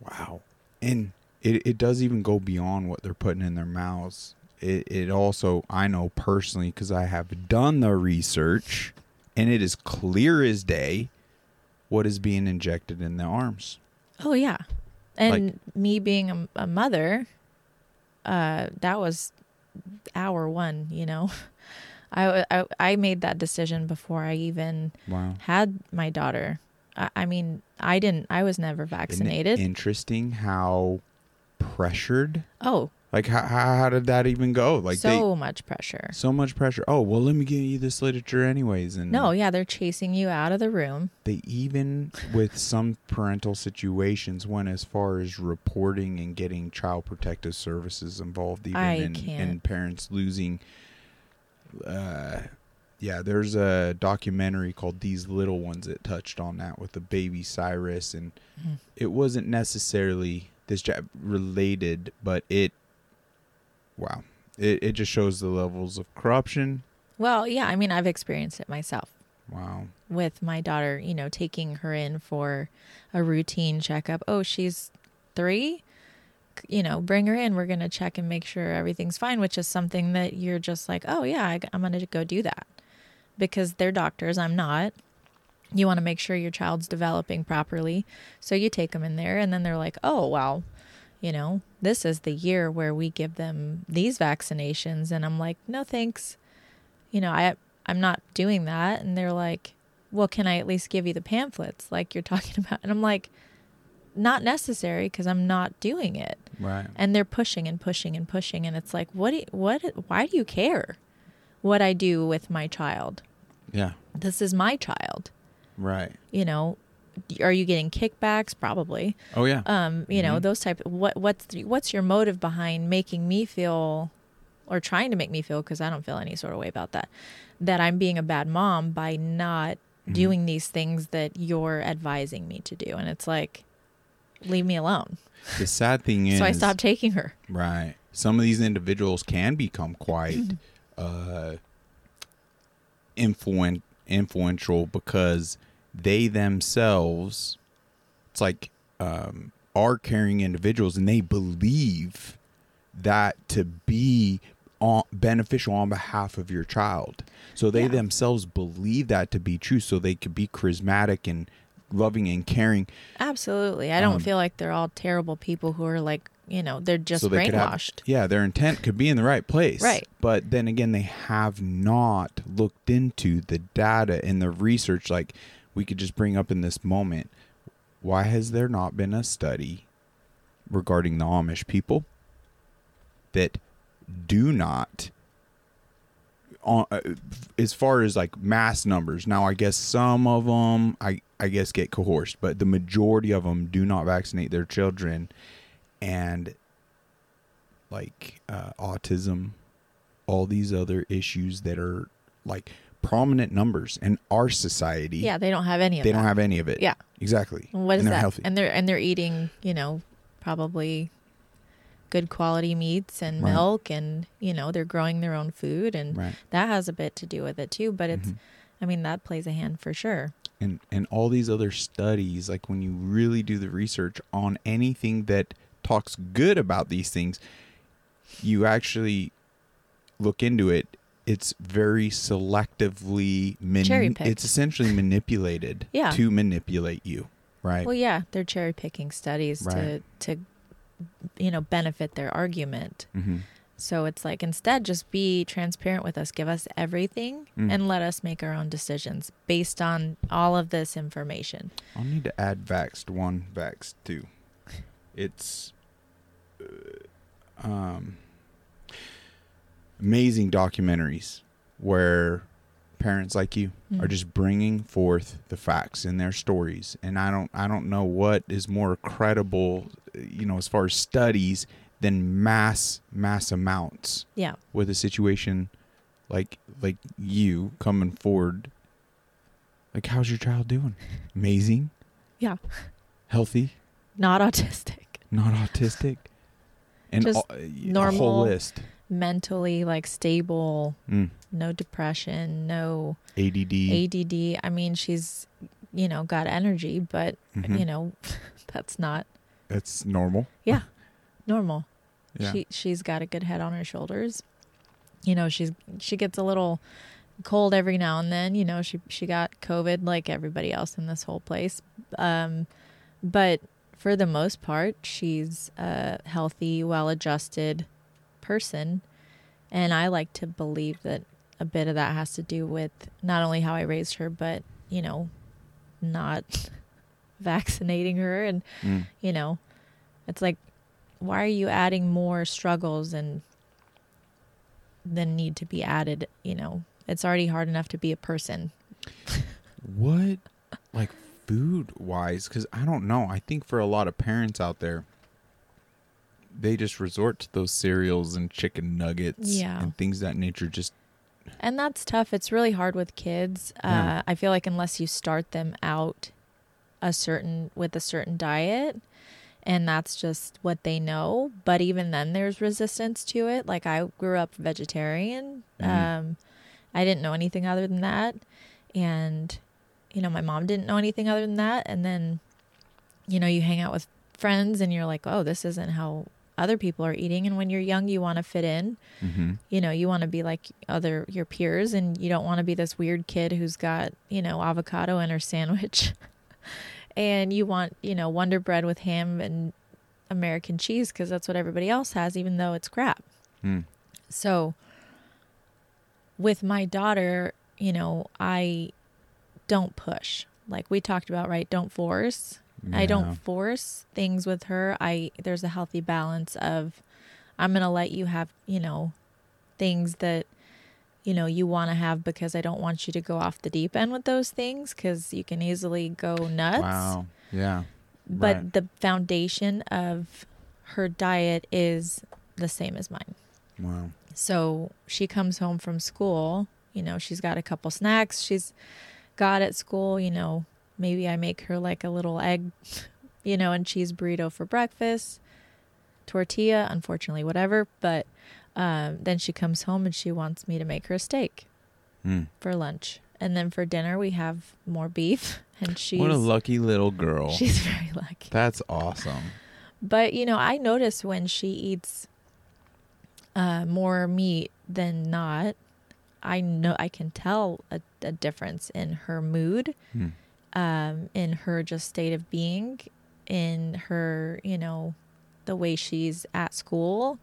Wow. And it, it does even go beyond what they're putting in their mouths. It, it also, I know personally, because I have done the research, and it is clear as day what is being injected in the arms. Oh yeah. And me being a, a mother, uh, that was hour one, you know. I, I I made that decision before I even Wow. had my daughter. I, I mean, I didn't. I was never vaccinated. interesting how pressured? oh, Like, how, how, did that even go? Like, so much pressure. so much pressure. Oh, well, let me give you this literature anyways. And No, yeah, they're chasing you out of the room. they even with some parental situations went as far as reporting and getting child protective services involved even I in, can't. and parents losing uh yeah there's a documentary called these little ones that touched on that with the baby cyrus and Mhm. it wasn't necessarily this jab related but it wow it, it just shows the levels of corruption Well, yeah, I mean, I've experienced it myself wow with my daughter, you know, taking her in for a routine checkup. Oh, she's three. You know, bring her in. We're going to check and make sure everything's fine, which is something that you're just like, oh, yeah, I, I'm going to go do that because they're doctors. I'm not. You want to make sure your child's developing properly. So you take them in there, and then they're like, oh, well, you know, this is the year where we give them these vaccinations. And I'm like, no, thanks. You know, I, I'm not doing that. And they're like, well, can I at least give you the pamphlets like you're talking about? And I'm like, not necessary because I'm not doing it. right And they're pushing and pushing and pushing. And it's like, what, do- what, why do you care what I do with my child? yeah This is my child. right You know, are you getting kickbacks? Probably. oh yeah Um, you know, Mhm. those type what, what's, the, what's your motive behind making me feel or trying to make me feel, because I don't feel any sort of way about that, that I'm being a bad mom by not Mhm. doing these things that you're advising me to do. And it's like, leave me alone. The sad thing is, so I stopped taking her. Right. Some of these individuals can become quite uh, influen- influential because they themselves, it's like, um, are caring individuals and they believe that to be on, beneficial on behalf of your child. So they Yeah. themselves believe that to be true, so they could be charismatic and loving and caring. Absolutely. I don't Um, feel like they're all terrible people who are like, you know, they're just so they could have- brainwashed. yeah, their intent could be in the right place. Right. But then again, they have not looked into the data and the research like we could just bring up in this moment. Why has there not been a study regarding the Amish people that do not on uh, as far as like mass numbers now i guess some of them i i guess get coerced but the majority of them do not vaccinate their children and like uh, autism all these other issues that are like prominent numbers in our society Yeah, they don't have any of they don't have any of it Yeah. exactly And What is and they're that? healthy And they're and they're eating, you know, probably good quality meats and Right. milk and, you know, they're growing their own food and right that has a bit to do with it too, but it's Mhm. I mean, that plays a hand for sure. and and all these other studies like when you really do the research on anything that talks good about these things you actually look into it it's very selectively mani- Cherry-picked. it's essentially manipulated Yeah. to manipulate you right Well, yeah, they're cherry picking studies Right. to to you know, benefit their argument. mm-hmm. So it's like instead just be transparent with us, give us everything Mm. and let us make our own decisions based on all of this information. i'll need to add vaxxed one vaxxed two it's uh, um amazing documentaries where parents like you are Mm. just bringing forth the facts in their stories and i don't i don't know what is more credible you know as far as studies than mass mass amounts Yeah. with a situation like like you coming forward like how's your child doing amazing Yeah. healthy Not autistic. not autistic and Just all- a whole normal. list Mentally like stable, mm. no depression, no add ADD. I mean, she's you know, got energy, but Mhm. you know, that's not that's normal Yeah, normal. yeah She she's got a good head on her shoulders. You know, she's she gets a little cold every now and then. You know, she she got COVID like everybody else in this whole place. Um, but for the most part, she's a healthy, well-adjusted person, and I like to believe that a bit of that has to do with not only how I raised her, but you know, not vaccinating her. And Mm. you know it's like why are you adding more struggles and than need to be added you know? It's already hard enough to be a person. What? Like food wise because i don't know. I think for a lot of parents out there they just resort to those cereals and chicken nuggets Yeah. and things of that nature just and that's tough it's really hard with kids Yeah. uh, i feel like unless you start them out a certain with a certain diet and that's just what they know but even then there's resistance to it like i grew up vegetarian Mhm. um i didn't know anything other than that and you know my mom didn't know anything other than that and then you know you hang out with friends and you're like oh this isn't how other people are eating. And when you're young you want to fit in. Mm-hmm. you know you want to be like other your peers and you don't want to be this weird kid who's got you know avocado in her sandwich. And you want you know wonder bread with ham and american cheese because that's what everybody else has even though it's crap. Mm. so with my daughter you know i don't push. Like we talked about right? Don't force I don't force things with her. I there's a healthy balance of I'm going to let you have, you know, things that you know you want to have because I don't want you to go off the deep end with those things cuz you can easily go nuts. wow yeah But right. the foundation of her diet is the same as mine. wow So she comes home from school, you know, she's got a couple snacks she's got at school, you know, maybe I make her like a little egg, you know, and cheese burrito for breakfast, tortilla, unfortunately, whatever. But um, then she comes home and she wants me to make her a steak mm. for lunch. And then for dinner, we have more beef. And she's, what a lucky little girl she's very lucky. that's awesome But you know, I notice when she eats uh, more meat than not, I know I can tell a, a difference in her mood, Hmm. Um, in her just state of being, in her, you know, the way she's at school.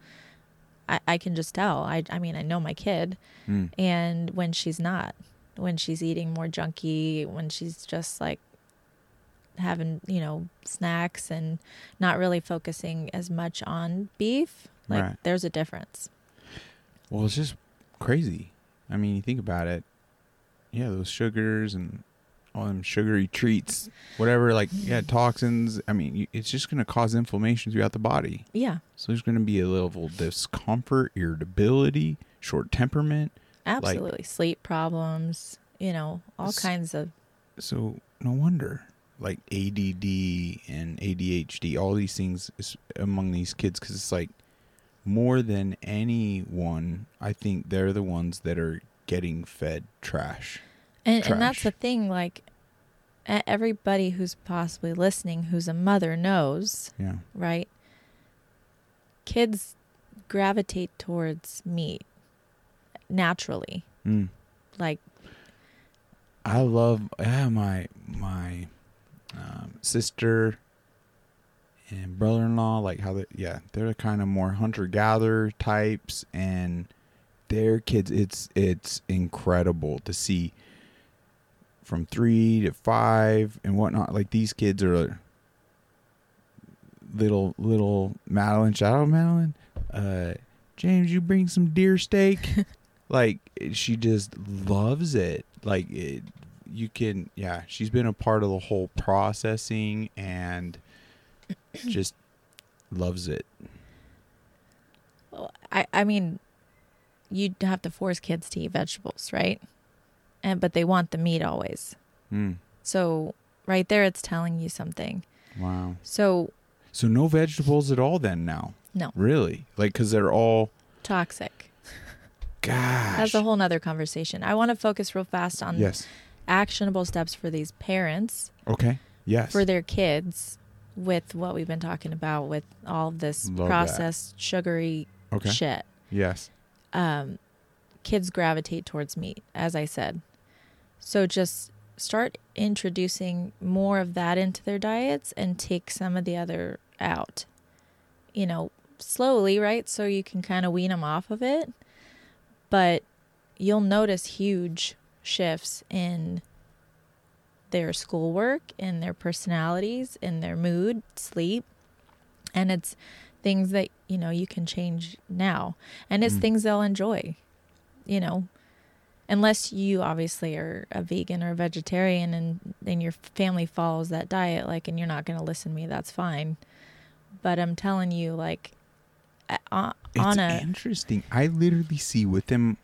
I, I can just tell. I, I mean, I know my kid, Hmm. and when she's not, when she's eating more junky, when she's just like having, you know, snacks and not really focusing as much on beef, like Right. there's a difference. Well, it's just crazy. I mean, you think about it. Yeah, those sugars and all them sugary treats, whatever, like, yeah, toxins. I mean, it's just going to cause inflammation throughout the body. Yeah, So there's going to be a level of discomfort, irritability, short temperament. absolutely. Sleep problems, you know, all kinds of So no wonder, like ADD and ADHD, all these things is among these kids, because it's like more than anyone, I think they're the ones that are getting fed trash. And, and that's the thing, like everybody who's possibly listening who's a mother knows, Yeah. right? Kids gravitate towards meat naturally. Mm. Like, I love yeah, my my um, sister and brother-in-law like how they yeah they're kind of more hunter-gatherer types and their kids it's it's incredible to see from three to five and whatnot. Like these kids are little little Madeline. Shout out Madeline. Uh James you bring some deer steak? Like she just loves it. Like it, you can yeah she's been a part of the whole processing and just loves it. Well, I, I mean, you'd have to force kids to eat vegetables, right? And but they want the meat always. mm. So right there, it's telling you something. wow So so no vegetables at all then now no, really like because they're all toxic. gosh That's a whole nother conversation. I want to focus real fast on yes actionable steps for these parents okay yes for their kids with what we've been talking about with all this Love that. processed sugary okay shit. yes Um, kids gravitate towards meat, as I said. So just start introducing more of that into their diets and take some of the other out. You know, slowly, right? So you can kind of wean them off of it. But you'll notice huge shifts in their schoolwork, in their personalities, in their mood, sleep. And it's things that, you know, you can change now. And it's Mm. things they'll enjoy, you know. Unless you obviously are a vegan or a vegetarian and then your family follows that diet, like, and you're not going to listen to me, that's fine. But I'm telling you, like, uh, on it's a interesting. I literally see within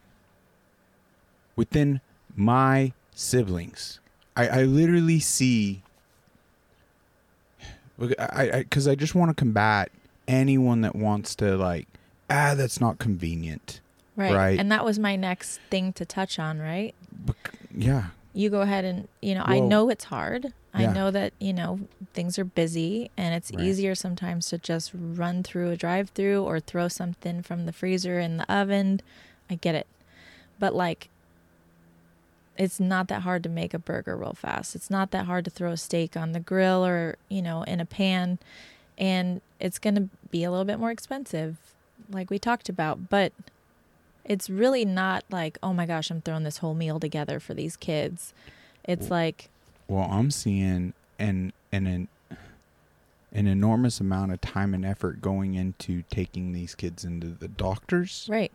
within my siblings. I i literally see i i because I, just want to combat anyone that wants to like ah that's not convenient right. right. And that was my next thing to touch on, right? Bec- yeah you go ahead and you know i know it's hard Yeah. i know that you know things are busy and it's Right. easier sometimes to just run through a drive through or throw something from the freezer in the oven i get it but like it's not that hard to make a burger real fast it's not that hard to throw a steak on the grill or you know in a pan and it's going to be a little bit more expensive like we talked about but it's really not like, oh my gosh, I'm throwing this whole meal together for these kids. It's like, well i'm seeing an an an, an enormous amount of time and effort going into taking these kids into the doctors right.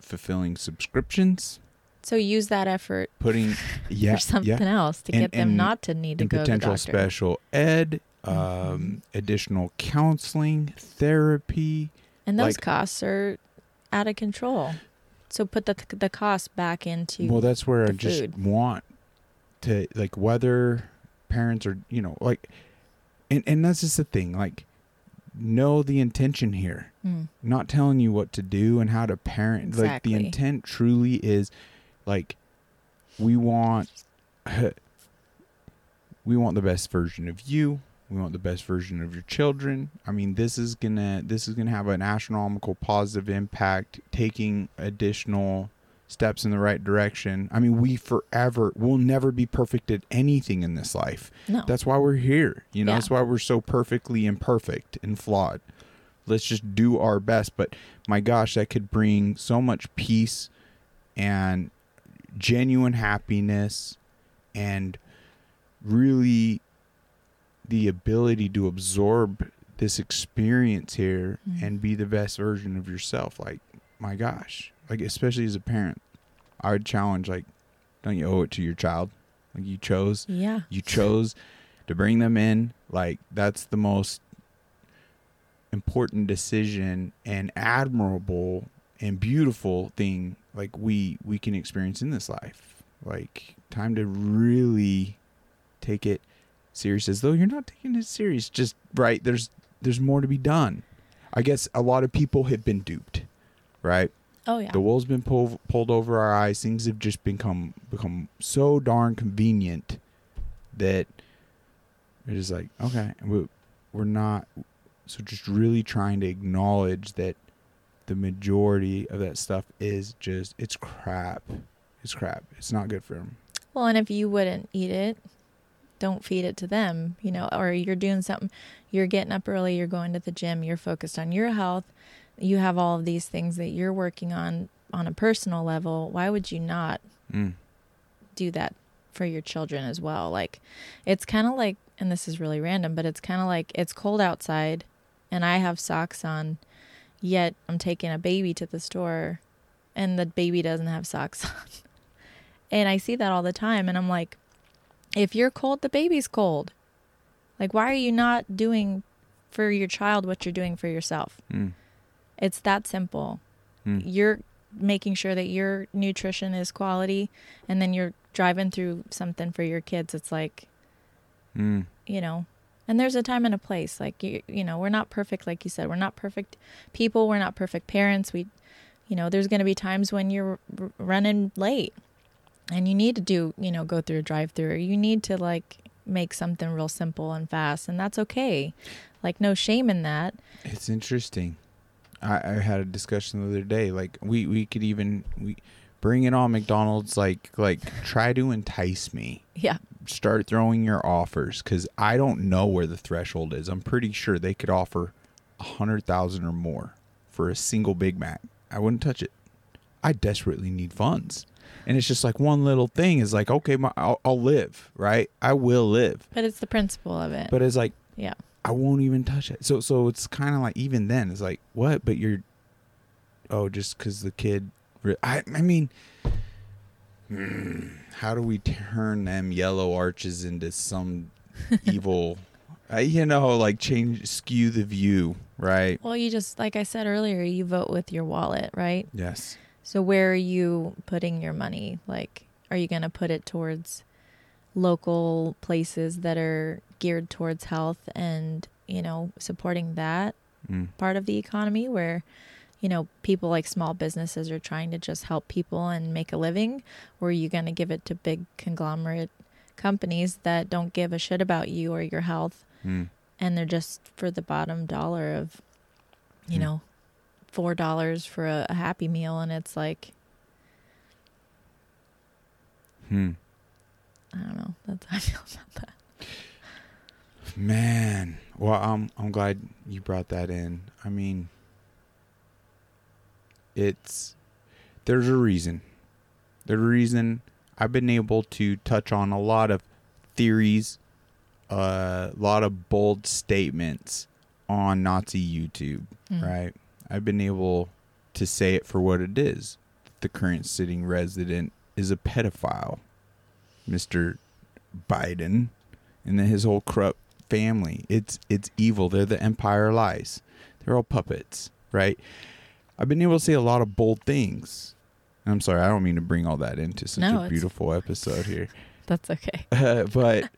fulfilling subscriptions So use that effort putting yeah for something yeah else to And- get them and- not to need to go to the potential doctor. special ed, um, Mhm. additional counseling, therapy. and those like- costs are out of control. So put the the cost back into well, that's where I just food. want to like whether parents are you know like, and and that's just the thing like, know the intention here. Mm, Not telling you what to do and how to parent. Like the intent truly is, like, we want, we want the best version of you. We want the best version of your children. I mean, this is gonna this is gonna have an astronomical positive impact, taking additional steps in the right direction. I mean, we forever will never be perfect at anything in this life. No. That's why we're here. You know, Yeah. that's why we're so perfectly imperfect and flawed. Let's just do our best. But my gosh, that could bring so much peace and genuine happiness and really the ability to absorb this experience here Mhm. and be the best version of yourself. Like, my gosh, like, especially as a parent, I would challenge, like, don't you owe it to your child? Like, you chose yeah. you chose to bring them in like that's the most important decision and admirable and beautiful thing like we we can experience in this life like time to really take it serious as though you're not taking it serious just right there's there's more to be done i guess a lot of people have been duped right Oh yeah. the wool's been pulled pulled over our eyes. Things have just become become so darn convenient that it is like okay, we- we're not. So just really trying to acknowledge that the majority of that stuff is just it's crap. It's crap. It's not good for them. Well, and if you wouldn't eat it, don't feed it to them, you know, or you're doing something, you're getting up early, you're going to the gym, you're focused on your health, you have all of these things that you're working on on a personal level. Why would you not Mm. do that for your children as well? Like, it's kind of like, and this is really random, but it's kind of like it's cold outside and I have socks on, yet I'm taking a baby to the store and the baby doesn't have socks on. And I see that all the time. And I'm like, if you're cold, the baby's cold. Like, why are you not doing for your child what you're doing for yourself? Mm. It's that simple. Mm. You're making sure that your nutrition is quality, and then you're driving through something for your kids. It's like, Mm. you know, and there's a time and a place. Like, you, you know, we're not perfect, like you said. We're not perfect people. We're not perfect parents. We, you know, there's going to be times when you're r- running late and you need to do, you know, go through a drive through or you need to like make something real simple and fast. And that's okay. Like, no shame in that. It's interesting. I, I had a discussion the other day. Like we we could even we bring it on McDonald's. Like like try to entice me. Yeah. Start throwing your offers because I don't know where the threshold is. I'm pretty sure they could offer a hundred thousand or more for a single Big Mac. I wouldn't touch it. I desperately need funds, and it's just like one little thing is like okay, my, I'll, I'll live right. I will live, But it's the principle of it. but it's like yeah. I won't even touch it. So so it's kind of like even then it's like what? But you're oh just because the kid. Re- I I mean, hmm, how do we turn them yellow arches into some evil? Uh, you know, like change skew the view, right? Well, you just, like I said earlier, you vote with your wallet, right? Yes. So where are you putting your money? Like, are you going to put it towards local places that are geared towards health and, you know, supporting that Mm. part of the economy where, you know, people like small businesses are trying to just help people and make a living? Or are you going to give it to big conglomerate companies that don't give a shit about you or your health Mm. and they're just for the bottom dollar of, you Hmm. know, four dollars for a, a happy meal and it's like Hmm. I don't know. That's how I feel about that. Man, well, I'm I'm glad you brought that in. I mean, it's there's a reason. There's a reason I've been able to touch on a lot of theories, a lot of bold statements on Nazi YouTube, Mm. right? I've been able to say it for what it is. The current sitting resident is a pedophile, Mr. Biden, and then his whole corrupt family. It's it's evil. They're the empire lies. They're all puppets, right? I've been able to say a lot of bold things. I'm sorry, I don't mean to bring all that into such No, a beautiful episode here. That's okay. but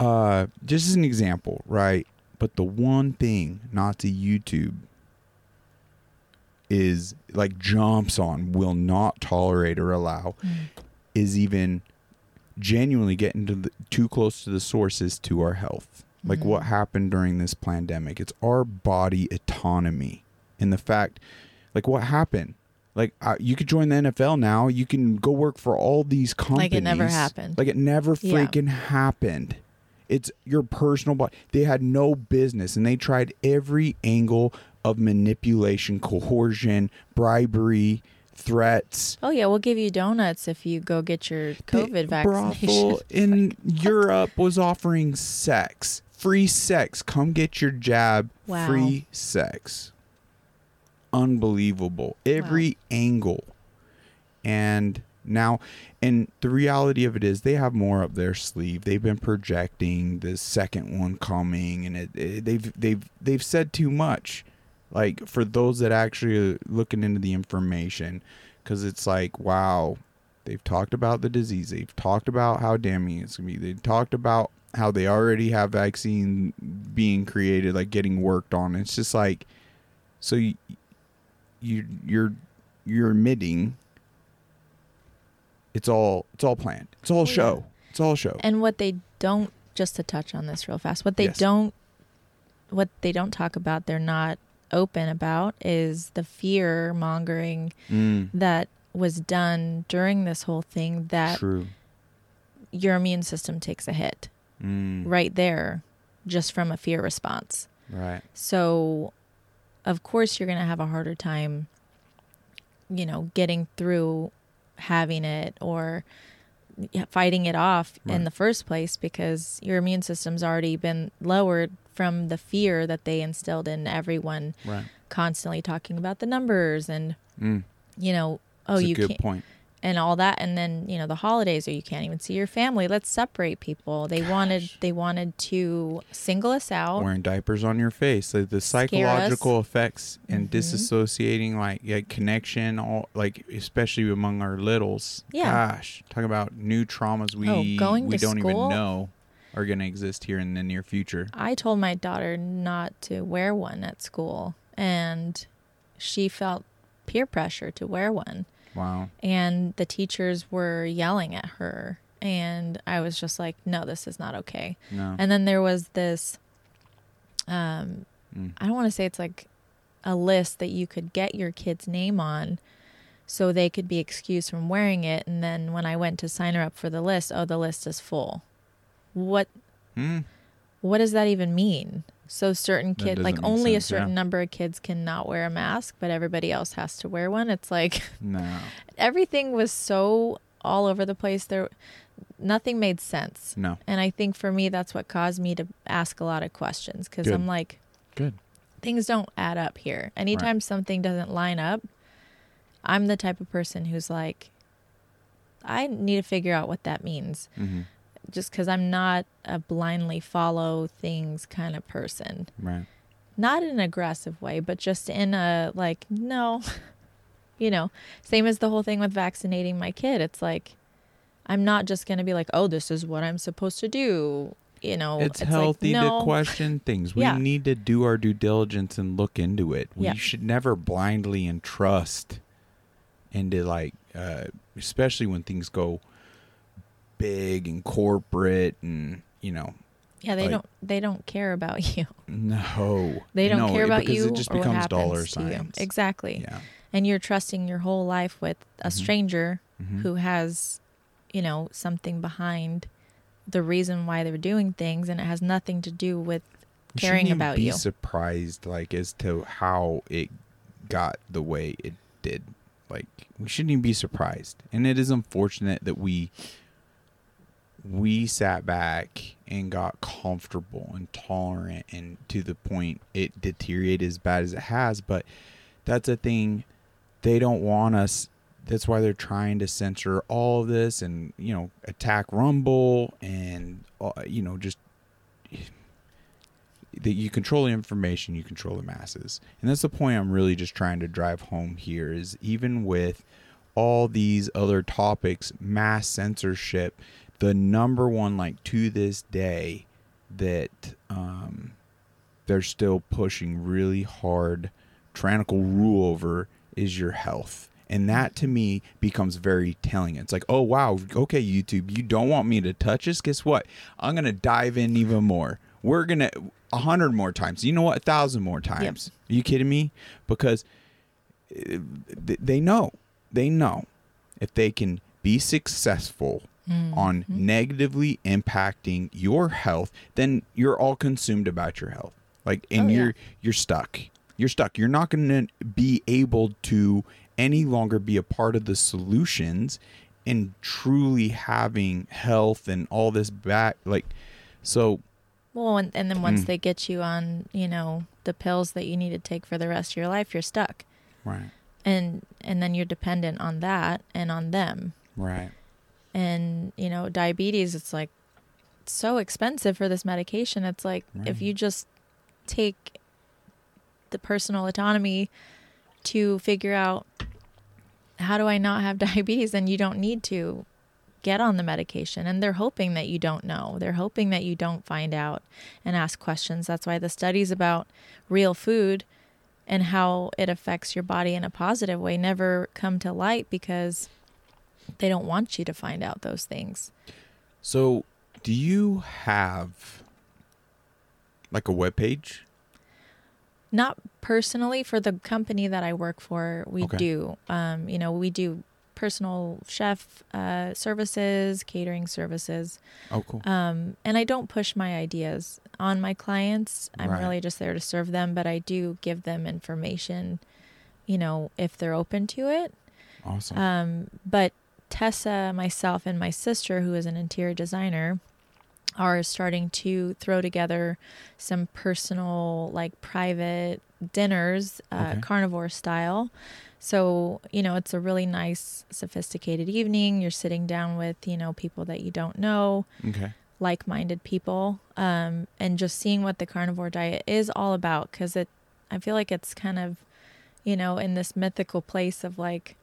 uh, just as an example, right? But the one thing not to YouTube is like jumps on, will not tolerate or allow, Mm. is even genuinely getting to the, too close to the sources to our health. like what happened during this pandemic. It's our body autonomy and the fact, like what happened. Like uh, you could join the NFL now. You can go work for all these companies. Like it never happened. Like it never Yeah. freaking happened. It's your personal body. They had no business, and they tried every angle of manipulation, coercion, bribery, threats. Oh yeah, we'll give you donuts if you go get your COVID The vaccination. brothel in Europe was offering sex, free sex. Come get your jab, Wow. free sex. Unbelievable. Every angle. And now, and the reality of it is, they have more up their sleeve. They've been projecting the second one coming, and it, it- they've they've they've said too much. Like for those that actually are looking into the information, because it's like, wow, they've talked about the disease. They've talked about how damning it's gonna be. They talked about how they already have vaccine being created, like getting worked on. It's just like, so you, you you're you're admitting it's all it's all planned. It's all yeah. show. It's all show. And what they don't just to touch on this real fast, what they Yes. don't what they don't talk about, they're not open about is the fear mongering Mm, that was done during this whole thing that true. your immune system takes a hit Mm, right there just from a fear response. right. So, of course, you're going to have a harder time, you know, getting through having it or fighting it off in the first place because your immune system's already been lowered from the fear that they instilled in everyone Right. constantly talking about the numbers and, Mm, you know, oh, that's you good can't, point. and all that. And then you know the holidays or you can't even see your family. Let's separate people. They wanted they wanted to single us out. Wearing diapers on your face, like the psychological effects and Mhm. disassociating, like, like connection, all like especially among our littles. Yeah. Gosh, talk about new traumas we Oh, going we to don't even know are going to exist here in the near future. I told my daughter not to wear one at school, and she felt peer pressure to wear one. Wow. And the teachers were yelling at her, and I was just like, no, this is not okay. No. And then there was this, um, Mm. I don't want to say it's like a list that you could get your kid's name on so they could be excused from wearing it. And then when I went to sign her up for the list, oh, the list is full. What Mm. what does that even mean? So certain kids, like only sense, a certain yeah. number of kids cannot wear a mask, but everybody else has to wear one. It's like No. everything was so all over the place. There nothing made sense. No. And I think for me that's what caused me to ask a lot of questions cuz I'm like Good. things don't add up here. Anytime something doesn't line up, I'm the type of person who's like I need to figure out what that means hmm just because I'm not a blindly follow things kind of person. Right. Not in an aggressive way, but just in a like, no, you know, same as the whole thing with vaccinating my kid. It's like, I'm not just going to be like, oh, this is what I'm supposed to do. You know, it's, like, healthy no. to question things. We Yeah. need to do our due diligence and look into it. We Yeah. should never blindly entrust into like, uh, especially when things go big and corporate and you know, Yeah, they like- don't. They don't care about you. no, They don't No, care about because you It just or becomes dollar you. signs. Exactly. Yeah. And you're trusting your whole life with a Mhm. stranger Mhm. who has, you know, something behind the reason why they're doing things, and it has nothing to do with We caring shouldn't about be you. surprised like as to how it got the way it did like we shouldn't even be surprised and it is unfortunate that we we sat back and got comfortable and tolerant and to the point it deteriorated as bad as it has but that's a thing they don't want us that's why they're trying to censor all of this and you know attack rumble and uh, you know just that you control the information, you control the masses. And that's the point I'm really just trying to drive home here is even with all these other topics, mass censorship, the number one like to this day that um they're still pushing really hard tyrannical rule over is your health. And that to me becomes very telling. It's like, oh wow, okay, YouTube, you don't want me to touch this? Guess what? I'm gonna dive in even more. we're gonna a hundred more times. You know what? A thousand more times. Are you kidding me? Because uh, they know, they know, if they can be successful on negatively impacting your health, then you're all consumed about your health. Like, and Oh, you're you're stuck. You're stuck. You're not going to be able to any longer be a part of the solutions and truly having health and all this back. Like, so Well, and, and then once Mm. they get you on, you know, the pills that you need to take for the rest of your life, you're stuck. right, And and then you're dependent on that and on them. right, And, you know, diabetes it's like so expensive for this medication. It's like if you just take the personal autonomy to figure out how do I not have diabetes, then you don't need to get on the medication. And they're hoping that you don't know. They're hoping that you don't find out and ask questions. That's why the studies about real food and how it affects your body in a positive way never come to light because they don't want you to find out those things. So, do you have like a web page? Not personally for the company that I work for, we Okay. do. Um, you know, we do personal chef uh, services, catering services, Oh, cool. um, and I don't push my ideas on my clients. I'm Right. really just there to serve them, but I do give them information. You know, if they're open to it. awesome. Um, but Tessa, myself, and my sister, who is an interior designer, are starting to throw together some personal, like private dinners, uh, Okay. carnivore style. So, you know, it's a really nice, sophisticated evening. You're sitting down with, you know, people that you don't know, okay. like minded people, um, and just seeing what the carnivore diet is all about. Cause it, I feel like it's kind of, you know, in this mythical place of like,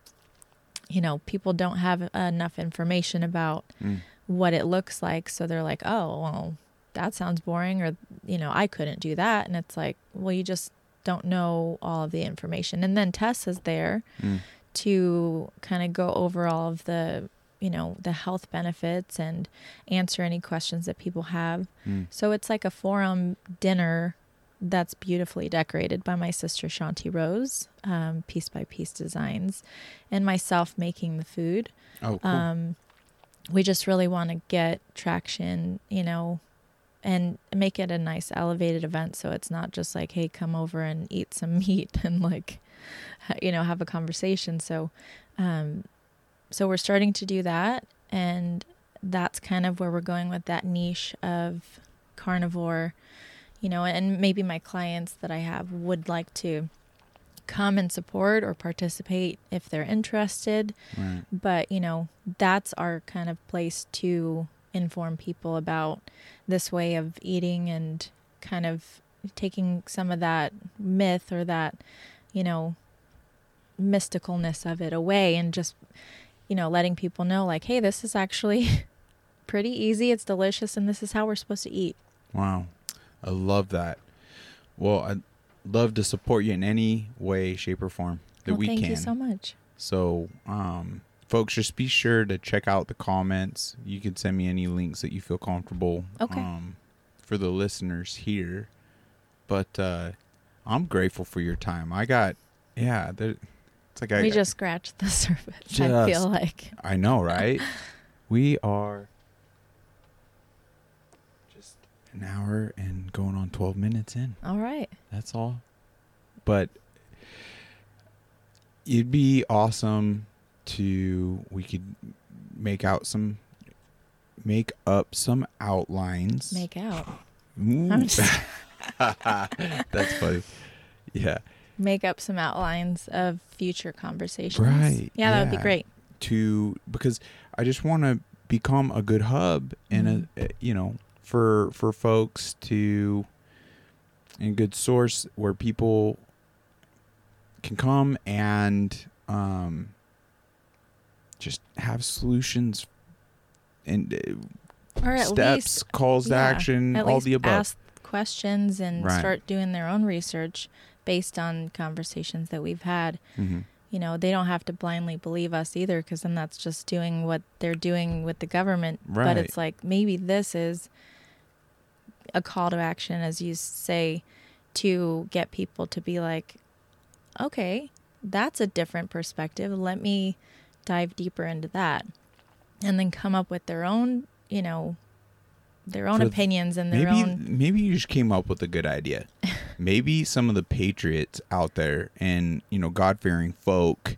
you know, people don't have enough information about Mm. what it looks like. So they're like, oh, well, that sounds boring, or, you know, I couldn't do that. And it's like, well, you just don't know all of the information. And then Tess is there Mm. to kind of go over all of the, you know, the health benefits and answer any questions that people have. Mm. So it's like a forum dinner that's beautifully decorated by my sister Shanti Rose, um, piece by piece designs, and myself making the food. Oh, cool. Um, we just really want to get traction, you know, and make it a nice elevated event. So it's not just like, hey, come over and eat some meat and like, you know, have a conversation. So, um, so we're starting to do that, and that's kind of where we're going with that niche of carnivore, you know, and maybe my clients that I have would like to come and support or participate if they're interested right. but you know that's our kind of place to inform people about this way of eating and kind of taking some of that myth or that you know mysticalness of it away and just you know letting people know like hey this is actually pretty easy it's delicious and this is how we're supposed to eat Wow. I love that. Well, I'd love to support you in any way, shape, or form that well, we thank can. Thank you so much So, um, folks, just be sure to check out the comments. You can send me any links that you feel comfortable. Okay. Um, for the listeners here, but uh, I'm grateful for your time. I got, yeah, there, it's like I, we just scratched the surface i feel like I know, right? we are just an hour and going on 12 minutes in. all right That's all. But it'd be awesome to we could make out some make up some outlines. make out That's funny. Yeah. make up some outlines of future conversations. Right, Yeah, that would be great. To because I just want to become a good hub and a, mm-hmm. eh, you know for for folks to a good source where people can come and um just have solutions and uh, Or steps, least calls to yeah, action, all the above. ask questions and Right. start doing their own research based on conversations that we've had. Mhm. You know, they don't have to blindly believe us either because then that's just doing what they're doing with the government. Right. But it's like maybe this is a call to action, as you say, to get people to be like, okay, that's a different perspective. Let me dive deeper into that. And then come up with their own, you know, their own For- opinions and their maybe own. maybe you just came up with a good idea. maybe some of the patriots out there and you know God fearing folk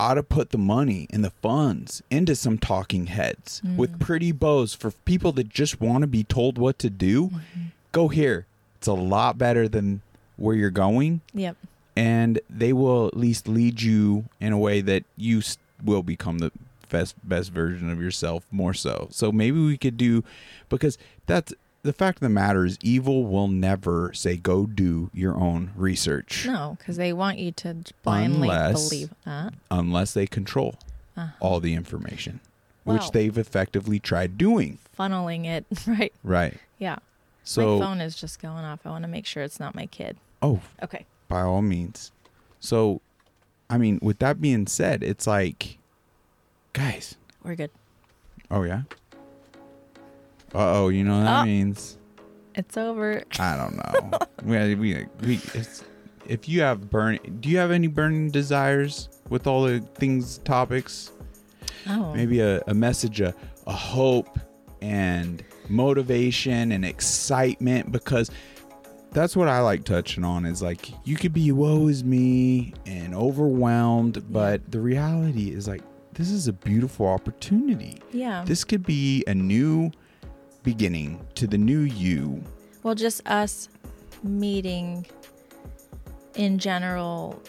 ought to put the money and the funds into some talking heads Mm. with pretty bows for people that just want to be told what to do. Mm-hmm. Go here. It's a lot better than where you're going, Yep. and they will at least lead you in a way that you will become the best best version of yourself more so. So maybe we could do because that's the fact of the matter is evil will never say go do your own research No, because they want you to blindly Unless- believe that. unless they control Uh-huh. all the information, which they've effectively tried doing. Funneling it, right? Right. Yeah. So my phone is just going off. I want to make sure it's not my kid. oh, Okay. by all means. So I mean, with that being said, it's like guys, We're good. Oh yeah. Uh oh, you know what that Oh. means? It's over. I don't know. we, we, we, it's, if you have burn, do you have any burning desires with all the things, topics? Oh. Maybe a, a message, a, a hope, and motivation and excitement because that's what I like touching on is like you could be woe is me and overwhelmed, but the reality is like this is a beautiful opportunity. Yeah. This could be a new beginning to the new you. Well, just us meeting in general,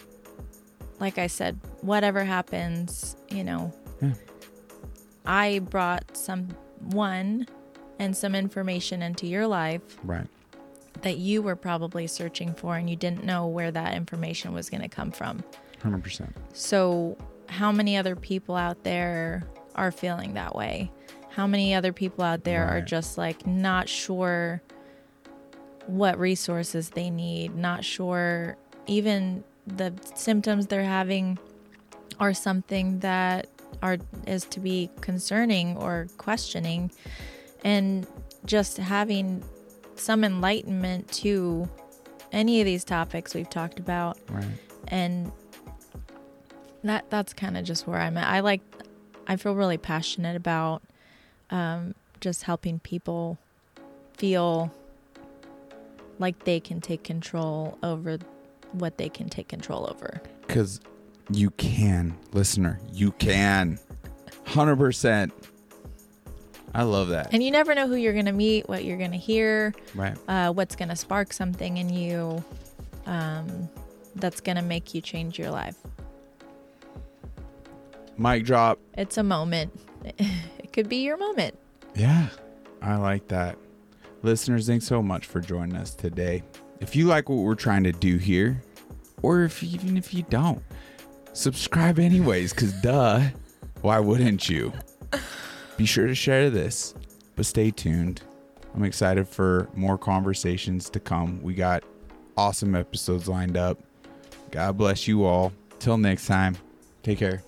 like I said, whatever happens, you know, Yeah. I brought someone and some information into your life Right. that you were probably searching for and you didn't know where that information was going to come from. 100%. So, how many other people out there are feeling that way? How many other people out there are just like not sure what resources they need, not sure even the symptoms they're having are something that are is to be concerning or questioning and just having some enlightenment to any of these topics we've talked about Right. and that that's kind of just where I'm at. I like I feel really passionate about um, just helping people feel like they can take control over what they can take control over. Because you can, listener. You can. 100%. I love that. And you never know who you're going to meet, what you're going to hear, right. uh, what's going to spark something in you um, that's going to make you change your life. Mic drop. It's a moment. could be your moment. Yeah. I like that. Listeners, thanks so much for joining us today. If you like what we're trying to do here, or if even if you don't, subscribe anyways, because duh, why wouldn't you? Be sure to share this, but stay tuned. I'm excited for more conversations to come. We got awesome episodes lined up. God bless you all. Till next time, take care.